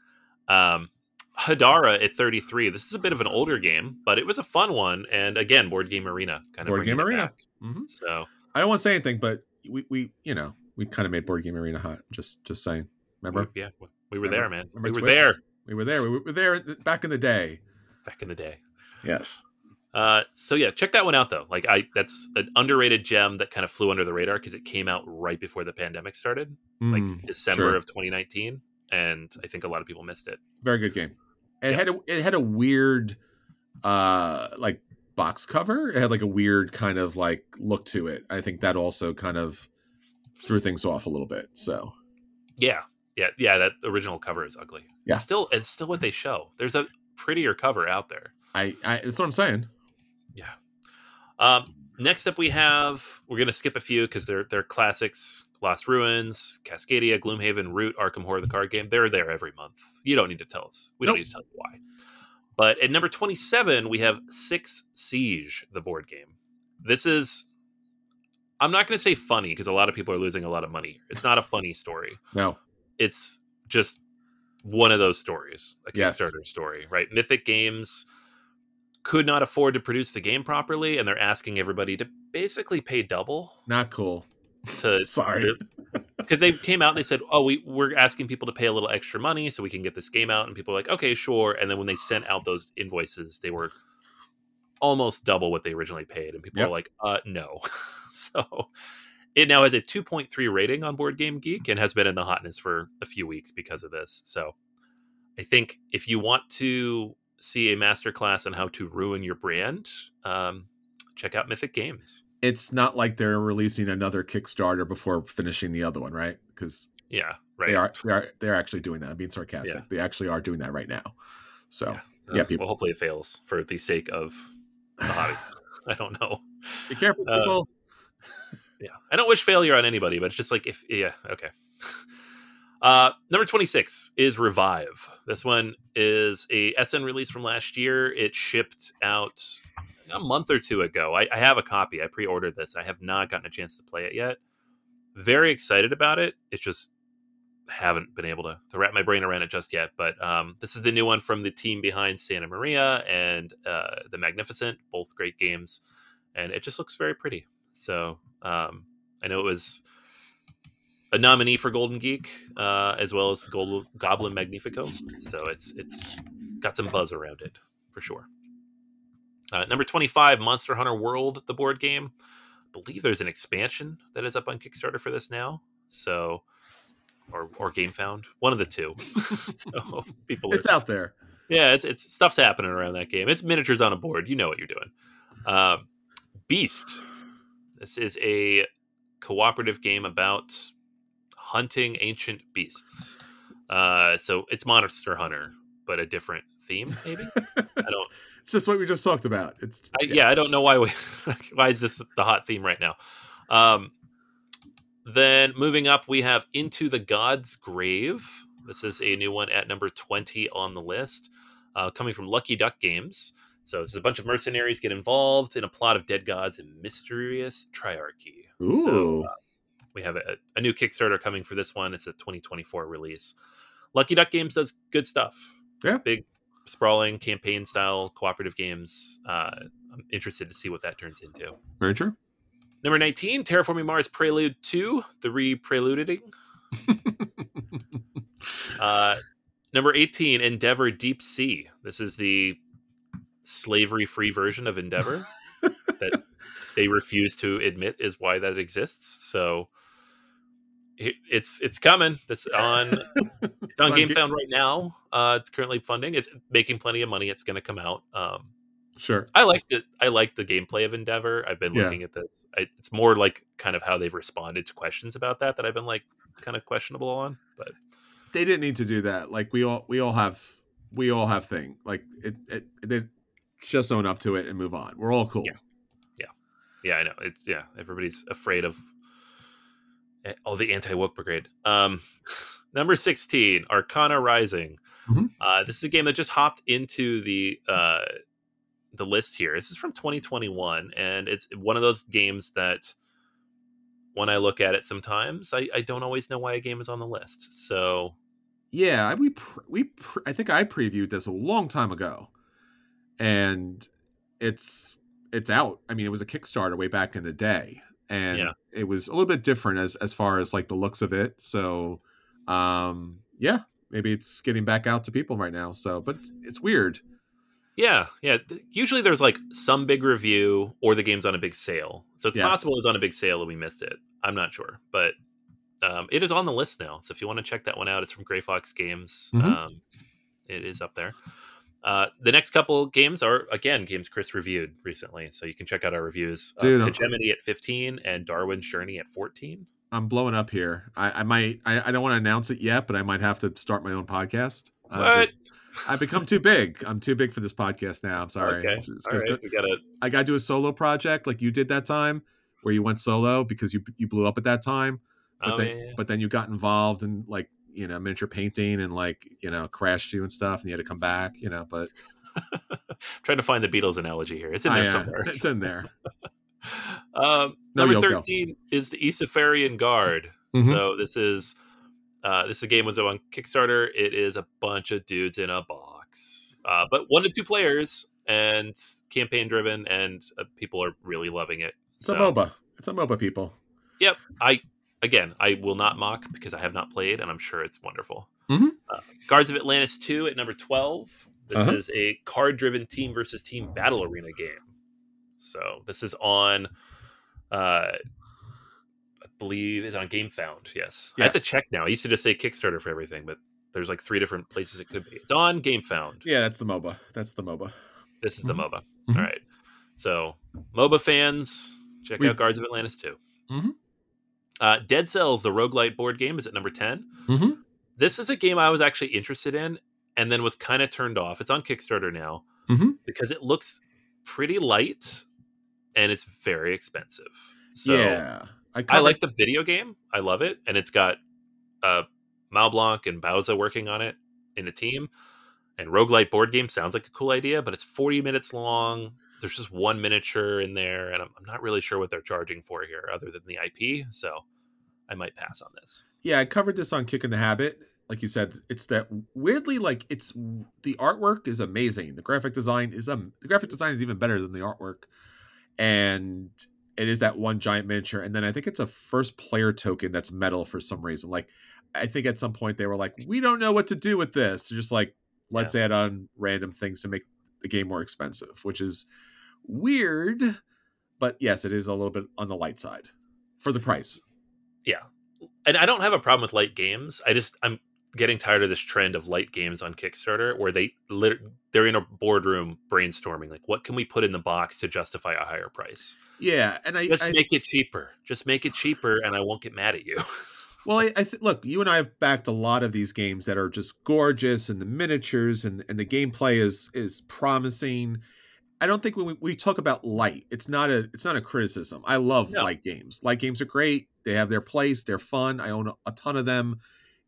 Um, Hadara at 33. This is a bit of an older game, but it was a fun one. And again, Board Game Arena kind of Board Game Arena. Mhm. So I don't want to say anything, but we we you know we kind of made board game arena hot. Just just saying. Remember? we- yeah, we were Remember- there, man. remember we were Twitch? there We were there. We were there back in the day. back in the day. Yes. Uh, so yeah, check that one out though. Like I, that's an underrated gem that kind of flew under the radar because it came out right before the pandemic started, like Mm, December sure. of 2019, and I think a lot of people missed it. very good game. It Yeah. had a it had a weird uh like box cover. It had like a weird kind of like look to it. I think that also kind of threw things off a little bit. So Yeah, yeah, yeah. That original cover is ugly. Yeah. It's still, it's still what they show. There's a prettier cover out there. I, I that's what I'm saying. Yeah. Um, next up, we have we're gonna skip a few because they're they're classics. Lost Ruins, Cascadia, Gloomhaven, Root, Arkham Horror, the card game. They're there every month. You don't need to tell us. We don't need to tell you why. But at number 27, we have Six Siege, the board game. This is, I'm not going to say funny because a lot of people are losing a lot of money. It's not a funny story. No. It's just one of those stories, a Yes. Kickstarter story, right? Mythic Games could not afford to produce the game properly, and they're asking everybody to basically pay double Not cool. to [laughs] Sorry. because they came out and they said, "Oh, we we're asking people to pay a little extra money so we can get this game out," and people were like, "Okay, sure." And then when they sent out those invoices, they were almost double what they originally paid, and people Yep. were like, "Uh, no." [laughs] so it now has a 2.3 rating on Board Game Geek and has been in the hotness for a few weeks because of this. So I think if you want to see a masterclass on how to ruin your brand, um, check out Mythic Games. It's not like they're releasing another Kickstarter before finishing the other one, right? Because Yeah, right. they are they are they're actually doing that. I'm being sarcastic. Yeah. They actually are doing that right now. So Yeah. yeah, Uh, people- Well, hopefully it fails for the sake of the hobby. [sighs] [laughs] I don't know. be careful, Uh, people. Yeah, I don't wish failure on anybody, but it's just like if yeah, okay. [laughs] Uh, number twenty six is Revive. This one is a Essen release from last year. It shipped out a month or two ago. I, I have a copy. I pre-ordered this. I have not gotten a chance to play it yet. Very excited about it. It's just haven't been able to, to wrap my brain around it just yet. But um, this is the new one from the team behind Santa Maria and uh, The Magnificent, both great games, and it just looks very pretty. So um, I know it was a nominee for Golden Geek uh, as well as the Gold- Goblin Magnifico. So it's it's got some buzz around it for sure. Uh, number twenty five, Monster Hunter World, the board game. I believe there's an expansion that is up on Kickstarter for this now. So or or GameFound, one of the two. [laughs] [laughs] so people are It's out there. yeah, it's it's stuff's happening around that game. It's miniatures on a board. You know what you're doing. Um, Beast. This is a cooperative game about hunting ancient beasts. Uh, so it's Monster Hunter, but a different theme, maybe. [laughs] I don't. It's just what we just talked about. It's I, yeah. I don't know why we. [laughs] why is this the hot theme right now? Um, then moving up, we have Into the God's Grave. This is a new one at number 20 on the list, uh, coming from Lucky Duck Games. So this is a bunch of mercenaries get involved in a plot of dead gods and mysterious triarchy. Ooh. So uh, we have a, a new Kickstarter coming for this one. It's a 2024 release. Lucky Duck Games does good stuff. Yeah. big sprawling campaign style cooperative games. Uh, I'm interested to see what that turns into. Very true. Number 19, Terraforming Mars Prelude 2, the re-preluding. [laughs] Uh, number 18, Endeavor Deep Sea. This is the slavery-free version of Endeavor [laughs] that they refuse to admit is why that exists. So it's it's coming. That's [laughs] on it's on on Ga- GameFound right now. Uh, it's currently funding. It's making plenty of money. It's going to come out. Um, sure. I like the I like the gameplay of Endeavor. I've been Yeah. looking at this. I, it's more like kind of how they've responded to questions about that that I've been like kind of questionable on. But They didn't need to do that. Like we all we all have we all have thing. Like it it they just own up to it and move on. We're all cool. Yeah. yeah, Yeah, I know it's yeah. Everybody's afraid of all oh the anti woke brigade. Um, [laughs] number sixteen, Arcana Rising. Mhm. Uh, this is a game that just hopped into the uh, the list here. This is from 2021, and it's one of those games that when I look at it, sometimes I, I don't always know why a game is on the list. So Yeah, we pr- we pr- I think I previewed this a long time ago, and it's it's out. I mean, it was a Kickstarter way back in the day, and Yeah. it was a little bit different as as far as like the looks of it. So, um, yeah, maybe it's getting back out to people right now. So, but it's it's weird. Yeah, yeah. Usually there's like some big review or the game's on a big sale. So it's Yes. possible it's on a big sale and we missed it. I'm not sure, but um, it is on the list now. So if you want to check that one out, it's from Gray Fox Games. Mhm. Um, it is up there. Uh, the next couple games are again games Chris reviewed recently, so you can check out our reviews. Uh, Dude, Hegemony at 15 and Darwin's Journey at 14. I'm blowing up here. I, I might. I, I don't want to announce it yet, but I might have to start my own podcast. What? just- I've become too big. I'm too big for this podcast now. I'm sorry. Okay, all just- we gotta. I got to do a solo project like you did that time, where you went solo because you you blew up at that time. But Oh, then, yeah, yeah. but then you got involved in like you know miniature painting and like you know crashed you and stuff, and you had to come back. You know, but [laughs] trying to find the Beatles analogy here. It's in there I, uh, somewhere. It's in there. [laughs] Um, No, number you'll go. thirteen is the Isofarian Guard. Mhm. So this is uh, this is a game was on Kickstarter. It is a bunch of dudes in a box, uh, but one to two players and campaign driven, and uh, people are really loving it. It's So, a MOBA. It's a MOBA, people. Yep, I again I will not mock because I have not played, and I'm sure it's wonderful. Mhm. Uh, Guards of Atlantis two at number twelve. This Uh-huh. is a card driven team versus team battle arena game. So this is on. Uh, I believe it's on GameFound. Yes. I have to check now. I used to just say Kickstarter for everything, but there's like three different places it could be. It's on GameFound. Yeah, that's the MOBA. That's the MOBA. This is the Mhm. MOBA. Mhm. All right. So MOBA fans, check We- out Guards of Atlantis 2. Mhm. Uh, Dead Cells, the roguelite board game, is at number 10. Mm-hmm. This is a game I was actually interested in and then was kind of turned off. It's on Kickstarter now Mhm. because it looks pretty light and it's very expensive. So yeah, I covered- like the video game. I love it, and it's got uh, Maublanc and Bauza working on it in a team. And roguelite board game sounds like a cool idea, but it's 40 minutes long. There's just one miniature in there, and I'm, I'm not really sure what they're charging for here, other than the IP. So I might pass on this. Yeah, I covered this on Kick in the Habit. Like you said, it's that weirdly like it's the artwork is amazing. The graphic design is um the graphic design is even better than the artwork, and it is that one giant miniature. And then I think it's a first player token that's metal for some reason. Like I think at some point they were like, we don't know what to do with this. Just like let's add on random things to make the game more expensive, which is weird. But yes, it is a little bit on the light side for the price. Yeah. And I don't have a problem with light games. I just I'm getting tired of this trend of light games on Kickstarter where they lit- they're in a boardroom brainstorming like what can we put in the box to justify a higher price. Yeah, and I, Just I make it cheaper. Just make it cheaper, and I won't get mad at you. [laughs] Well, I, I th- look, you and I have backed a lot of these games that are just gorgeous, and the miniatures and, and the gameplay is is promising. I don't think when we, we talk about light, it's not a it's not a criticism. I love No. light games. Light games are great. They have their place. They're fun. I own a, a ton of them.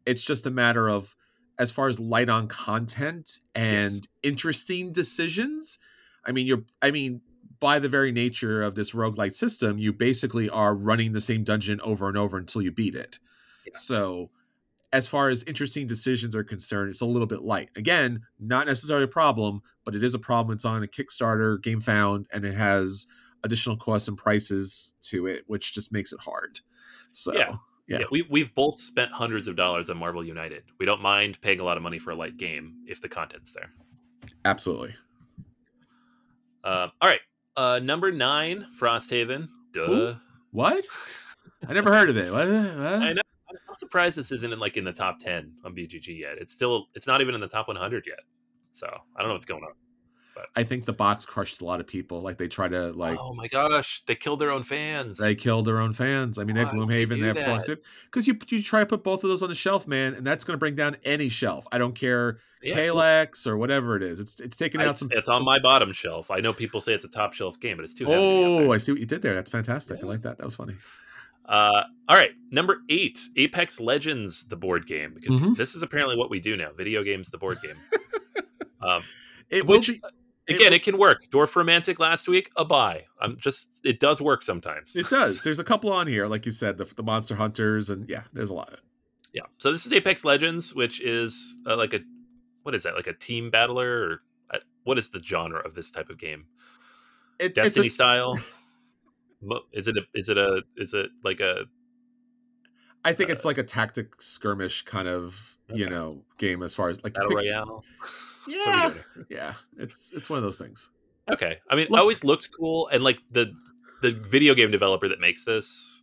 It's just a matter of as far as light on content and Yes. interesting decisions. I mean, you're. I mean, by the very nature of this roguelite system, you basically are running the same dungeon over and over until you beat it. Yeah. So as far as interesting decisions are concerned, it's a little bit light. Again, not necessarily a problem, but it is a problem. It's on a Kickstarter, GameFound, and it has additional costs and prices to it, which just makes it hard. So Yeah. Yeah. Yeah. we we've both spent hundreds of dollars on Marvel United. We don't mind paying a lot of money for a light game if the content's there. absolutely. Uh, all right, uh, number nine, Frosthaven. Duh. Who? What? [laughs] I never heard of it. What? what? I know. I'm surprised this isn't in like in the top ten on BGG yet. It's still it's not even in the top 100 yet. So I don't know what's going on. But I think the box crushed a lot of people. Like they try to like oh my gosh, they killed their own fans. they killed their own fans. I mean, Why they Gloomhaven, they have? Frosted. Because you you try to put both of those on the shelf, man, and that's going to bring down any shelf. I don't care Yeah, Kallax or whatever it is. It's it's taking out it's, some. it's on some- my bottom shelf. I know people say it's a top shelf game, but it's too heavy. to be up Oh. I see what you did there. That's fantastic. I like that. That was funny. Uh, all right, number eight, Apex Legends, the board game, because Mhm. this is apparently what we do now. Video games, the board game. [laughs] um, It will which be. It again, will- it can work. Dorfromantik last week, a buy. I'm just, it does work sometimes. It does. There's a couple on here, like you said, the, the Monster Hunters, and yeah, there's a lot. Yeah. So this is Apex Legends, which is uh, like a what is that? Like a team battler or uh, what is the genre of this type of game? It, Destiny a, style. [laughs] Is it a, is it a is it like a I think uh, it's like a tactic skirmish kind of you know game as far as like battle pick- royale? [laughs] What are we Yeah, yeah. It's it's one of those things. Okay. I mean, it always looked cool and like the the video game developer that makes this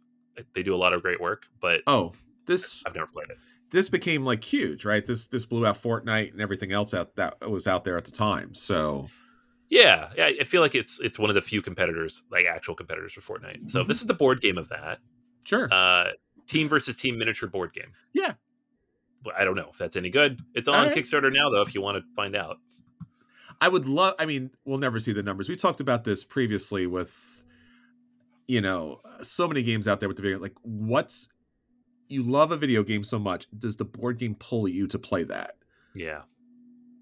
they do a lot of great work, but Oh, this I've never played it. this became like huge, right? This this blew out Fortnite and everything else out that was out there at the time. So Yeah, yeah, I feel like it's it's one of the few competitors, like actual competitors for Fortnite. So Mhm. this is the board game of that. sure, Uh team versus team miniature board game. Yeah. But I don't know if that's any good. It's on Alright. Kickstarter now though if you want to find out. I would love. I mean, we'll never see the numbers. We talked about this previously with, you know, so many games out there with the video. Like, what's you love a video game so much? Does the board game pull you to play that Yeah.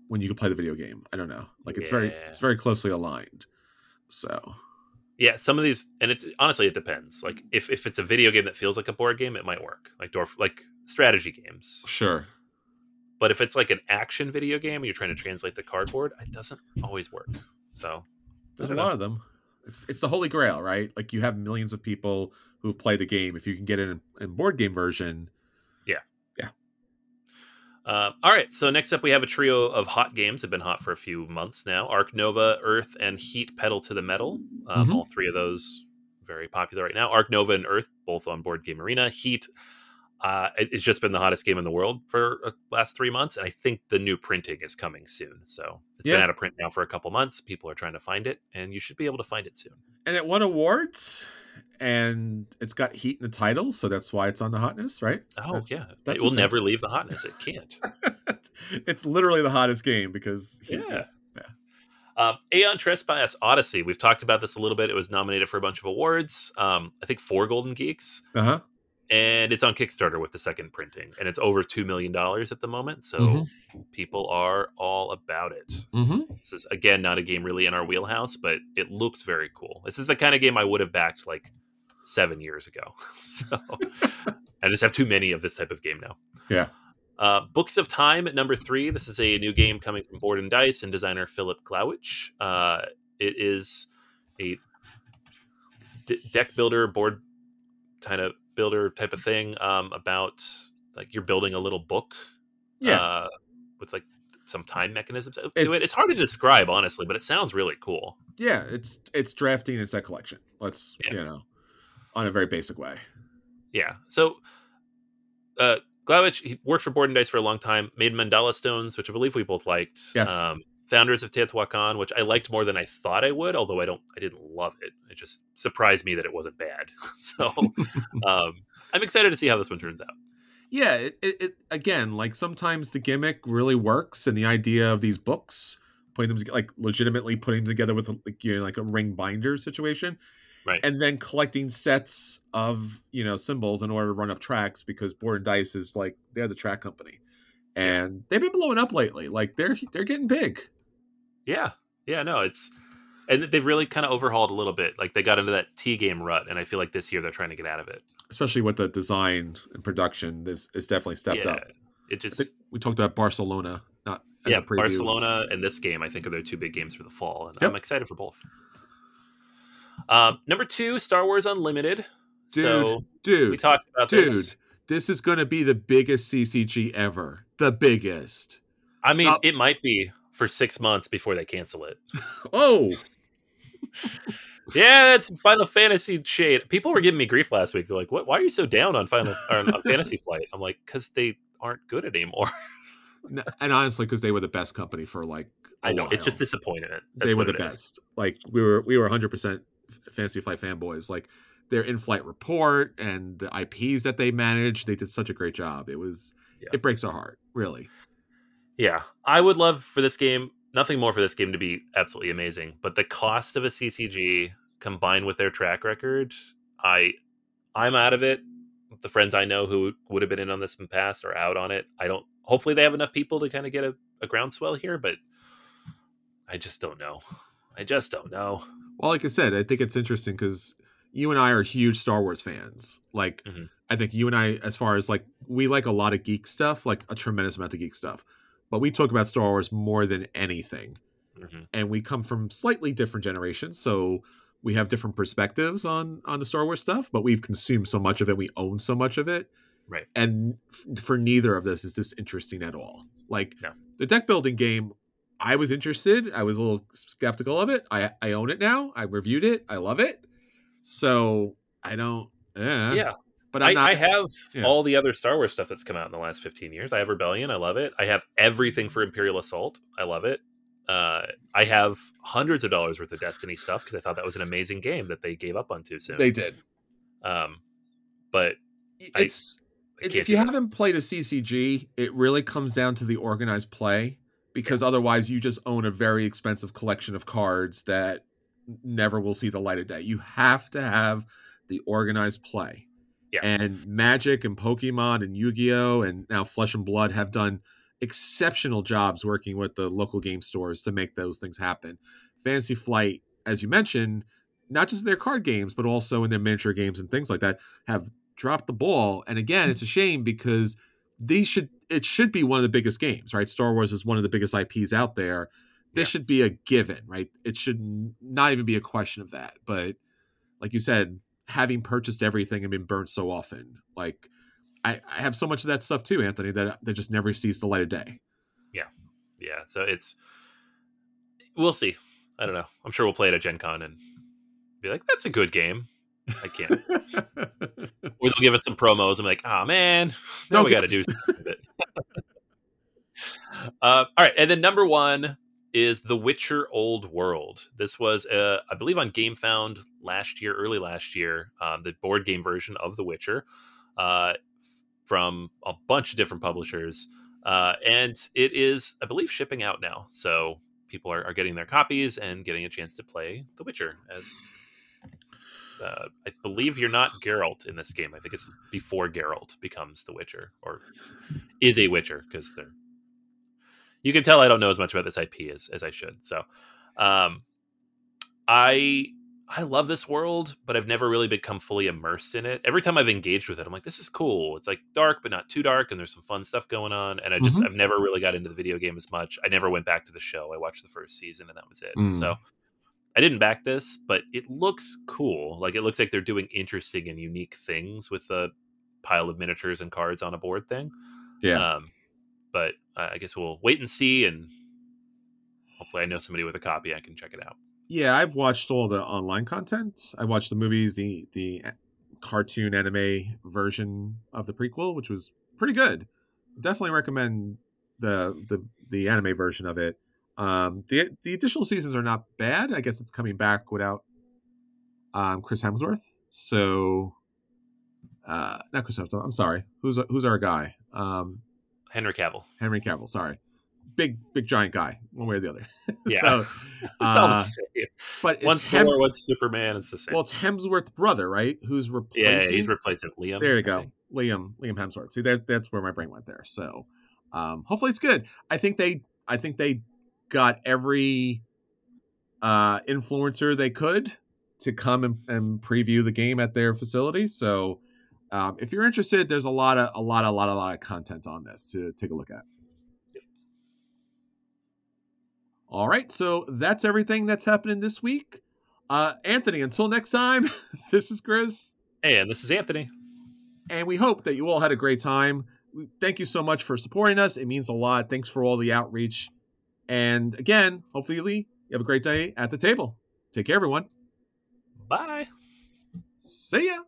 When you can play the video game? I don't know. Like, it's very it's very closely aligned. So Yeah, some of these and it's honestly it depends. Like if if it's a video game that feels like a board game, it might work. Like Dwarf like strategy games. sure. But if it's like an action video game and you're trying to translate the cardboard, it doesn't always work. So There's a know. lot of them. It's it's the holy grail, right? Like you have millions of people who've played the game. If you can get it in, in board game version, Uh, all right, so next up we have a trio of hot games. Have been hot for a few months now. Arc Nova, Earth, and Heat Pedal to the Metal. Um, Mhm. All three of those very popular right now. Arc Nova and Earth both on Board Game Arena. Heat, uh, it's just been the hottest game in the world for the last three months, and I think the new printing is coming soon. So it's been out of print now for a couple months. People are trying to find it, and you should be able to find it soon. and it won awards, and it's got heat in the title, so that's why it's on the hotness, right? Oh yeah, that's it will never leave the hotness. It can't. [laughs] it's literally the hottest game because he- Yeah. yeah. Um, Aeon Trespass Odyssey. We've talked about this a little bit. It was nominated for a bunch of awards. Um, I think four Golden Geeks, Uh-huh. and it's on Kickstarter with the second printing, and it's over two million dollars at the moment. So Mhm. people are all about it. Mm-hmm. This is again not a game really in our wheelhouse, but it looks very cool. This is the kind of game I would have backed like seven years ago. [laughs] so [laughs] I just have too many of this type of game now. Yeah. Uh, Books of Time at number three. This is a new game coming from Board and Dice and designer Filip Głowacz. Uh, it is a d- deck builder, board kind of builder type of thing um, about like you're building a little book Yeah. uh, with like some time mechanisms to it. It's- It's hard to describe, honestly, but it sounds really cool. yeah, it's it's drafting and set collection. Let's Yeah. you know, on a very basic way. Yeah. So, uh, Głowacz, he worked for Board and Dice for a long time, made Mandala Stones, which I believe we both liked. Yes. Um, Founders of Teotihuacan, which I liked more than I thought I would, although I don't, I didn't love it. It just surprised me that it wasn't bad. [laughs] so, [laughs] um, I'm excited to see how this one turns out. yeah it, it, it again like sometimes the gimmick really works and the idea of these books putting them like legitimately putting them together with like you know like a ring binder situation Right. and then collecting sets of you know symbols in order to run up tracks because board and dice is like they're the track company and they've been blowing up lately like they're they're getting big Yeah. Yeah. No, it's, and they've really kind of overhauled a little bit. Like they got into that T game rut, and I feel like this year they're trying to get out of it. especially with the design and production this is definitely stepped yeah. up it just we talked about Barcelona, not yeah, Barcelona and this game. I think are their two big games for the fall, and yep. I'm excited for both. Um, number two, Star Wars Unlimited. Dude, so, dude, we talked about this. dude. this. This is going to be the biggest CCG ever. The biggest. I mean, uh, it might be for six months before they cancel it. [laughs] [laughs] oh. yeah, that's Final Fantasy shade. People were giving me grief last week. They're like, "What? Why are you so down on Final on Fantasy [laughs] Flight?" I'm like, "Because they aren't good anymore." and honestly, because they were the best company for like I know while. it's just disappointing. That's they were the best. Is. Like we were we were 100 percent Fantasy Flight fanboys. Like their in-flight report and the IPs that they managed, they did such a great job. It was yeah. it breaks our heart, really. Yeah, I would love for this game, nothing more for this game to be absolutely amazing, but the cost of a CCG combined with their track record, I I'm out of it. The friends I know who would have been in on this in the past are out on it. I don't. Hopefully, they have enough people to kind of get a, a groundswell here, but I just don't know. I just don't know. Well, like I said, I think it's interesting because you and I are huge Star Wars fans. Like, mm-hmm. I think you and I, as far as like, we like a lot of geek stuff, like a tremendous amount of geek stuff. But we talk about Star Wars more than anything. Mm-hmm. And we come from slightly different generations. So we have different perspectives on on the Star Wars stuff, but we've consumed so much of it, we own so much of it. Right. And f- for neither of this is this interesting at all. Like no. the deck building game, I was interested. I was a little skeptical of it. I I own it now. I reviewed it. I love it. So I don't. Eh. Yeah. But I, not, I, have yeah. all the other Star Wars stuff that's come out in the last 15 years. I have Rebellion. I love it. I have everything for Imperial Assault. I love it. Uh, I have hundreds of dollars worth of Destiny stuff because I thought that was an amazing game that they gave up on too soon. They did. Um, but it's I, I if you haven't played a CCG, it really comes down to the organized play because otherwise you just own a very expensive collection of cards that never will see the light of day. You have to have the organized play. Yeah. And Magic and Pokemon and Yu-Gi-Oh and now Flesh and Blood have done exceptional jobs working with the local game stores to make those things happen. Fantasy Flight, as you mentioned, not just their card games, but also in their miniature games and things like that, have dropped the ball. And again, it's a shame because these should it should be one of the biggest games, right? Star Wars is one of the biggest IPs out there this yeah. should be a given, right? It should not even be a question of that. But like you said, having purchased everything and been burnt so often, like I, I have so much of that stuff too, Anthony, that that just never sees the light of day. Yeah, yeah. So it's we'll see. I don't know. I'm sure we'll play it at Gen Con and be like, "That's a good game." I can't. [laughs] or they'll give us some promos. I'm like, "Oh man, now no, we got to do." [laughs] uh, all right, and then number one is The Witcher Old World. This was, uh, I believe, on GameFound last year, early last year, um, the board game version of The Witcher uh, from a bunch of different publishers. Uh, and it is, I believe, shipping out now. So people are, are, getting their copies and getting a chance to play The Witcher. As uh, I believe you're not Geralt in this game. I think it's before Geralt becomes The Witcher or is a Witcher because they're you can tell I don't know as much about this IP as, as I should. So, um, I I love this world, but I've never really become fully immersed in it. Every time I've engaged with it, I'm like, this is cool. It's like dark, but not too dark, and there's some fun stuff going on. And I just mm-hmm. I've never really got into the video game as much. I never went back to the show. I watched the first season, and that was it. Mm. So I didn't back this, but it looks cool. Like it looks like they're doing interesting and unique things with the pile of miniatures and cards on a board thing. Yeah. Um, but uh, I guess we'll wait and see, and hopefully, I know somebody with a copy. I can check it out. Yeah, I've watched all the online content. I watched the movies, the the cartoon anime version of the prequel, which was pretty good. Definitely recommend the the the anime version of it. Um, the the additional seasons are not bad. I guess it's coming back without um, Chris Hemsworth. So, uh, not Chris Hemsworth. I'm sorry. Who's who's our guy? Um, Henry Cavill. Henry Cavill. Sorry, big big giant guy, one way or the other. [laughs] Yeah, so, [laughs] it's uh, all the same. But one's Hem- Thor, one's Superman. It's the same. Well, it's Hemsworth's brother, right? Who's replacing? Yeah, he's replacing Liam. There you go, Liam. Liam Hemsworth. See, that that's where my brain went there. So, um, hopefully, it's good. I think they, I think they got every uh influencer they could to come and, and preview the game at their facility. So um, if you're interested, there's a lot of a lot, a lot, a lot of content on this to take a look at. All right, so that's everything that's happening this week. Uh, Anthony, until next time, [laughs] this is Chris. And this is Anthony. And we hope that you all had a great time. Thank you so much for supporting us. It means a lot. Thanks for all the outreach. And again, hopefully, you have a great day at the table. Take care, everyone. Bye. See ya.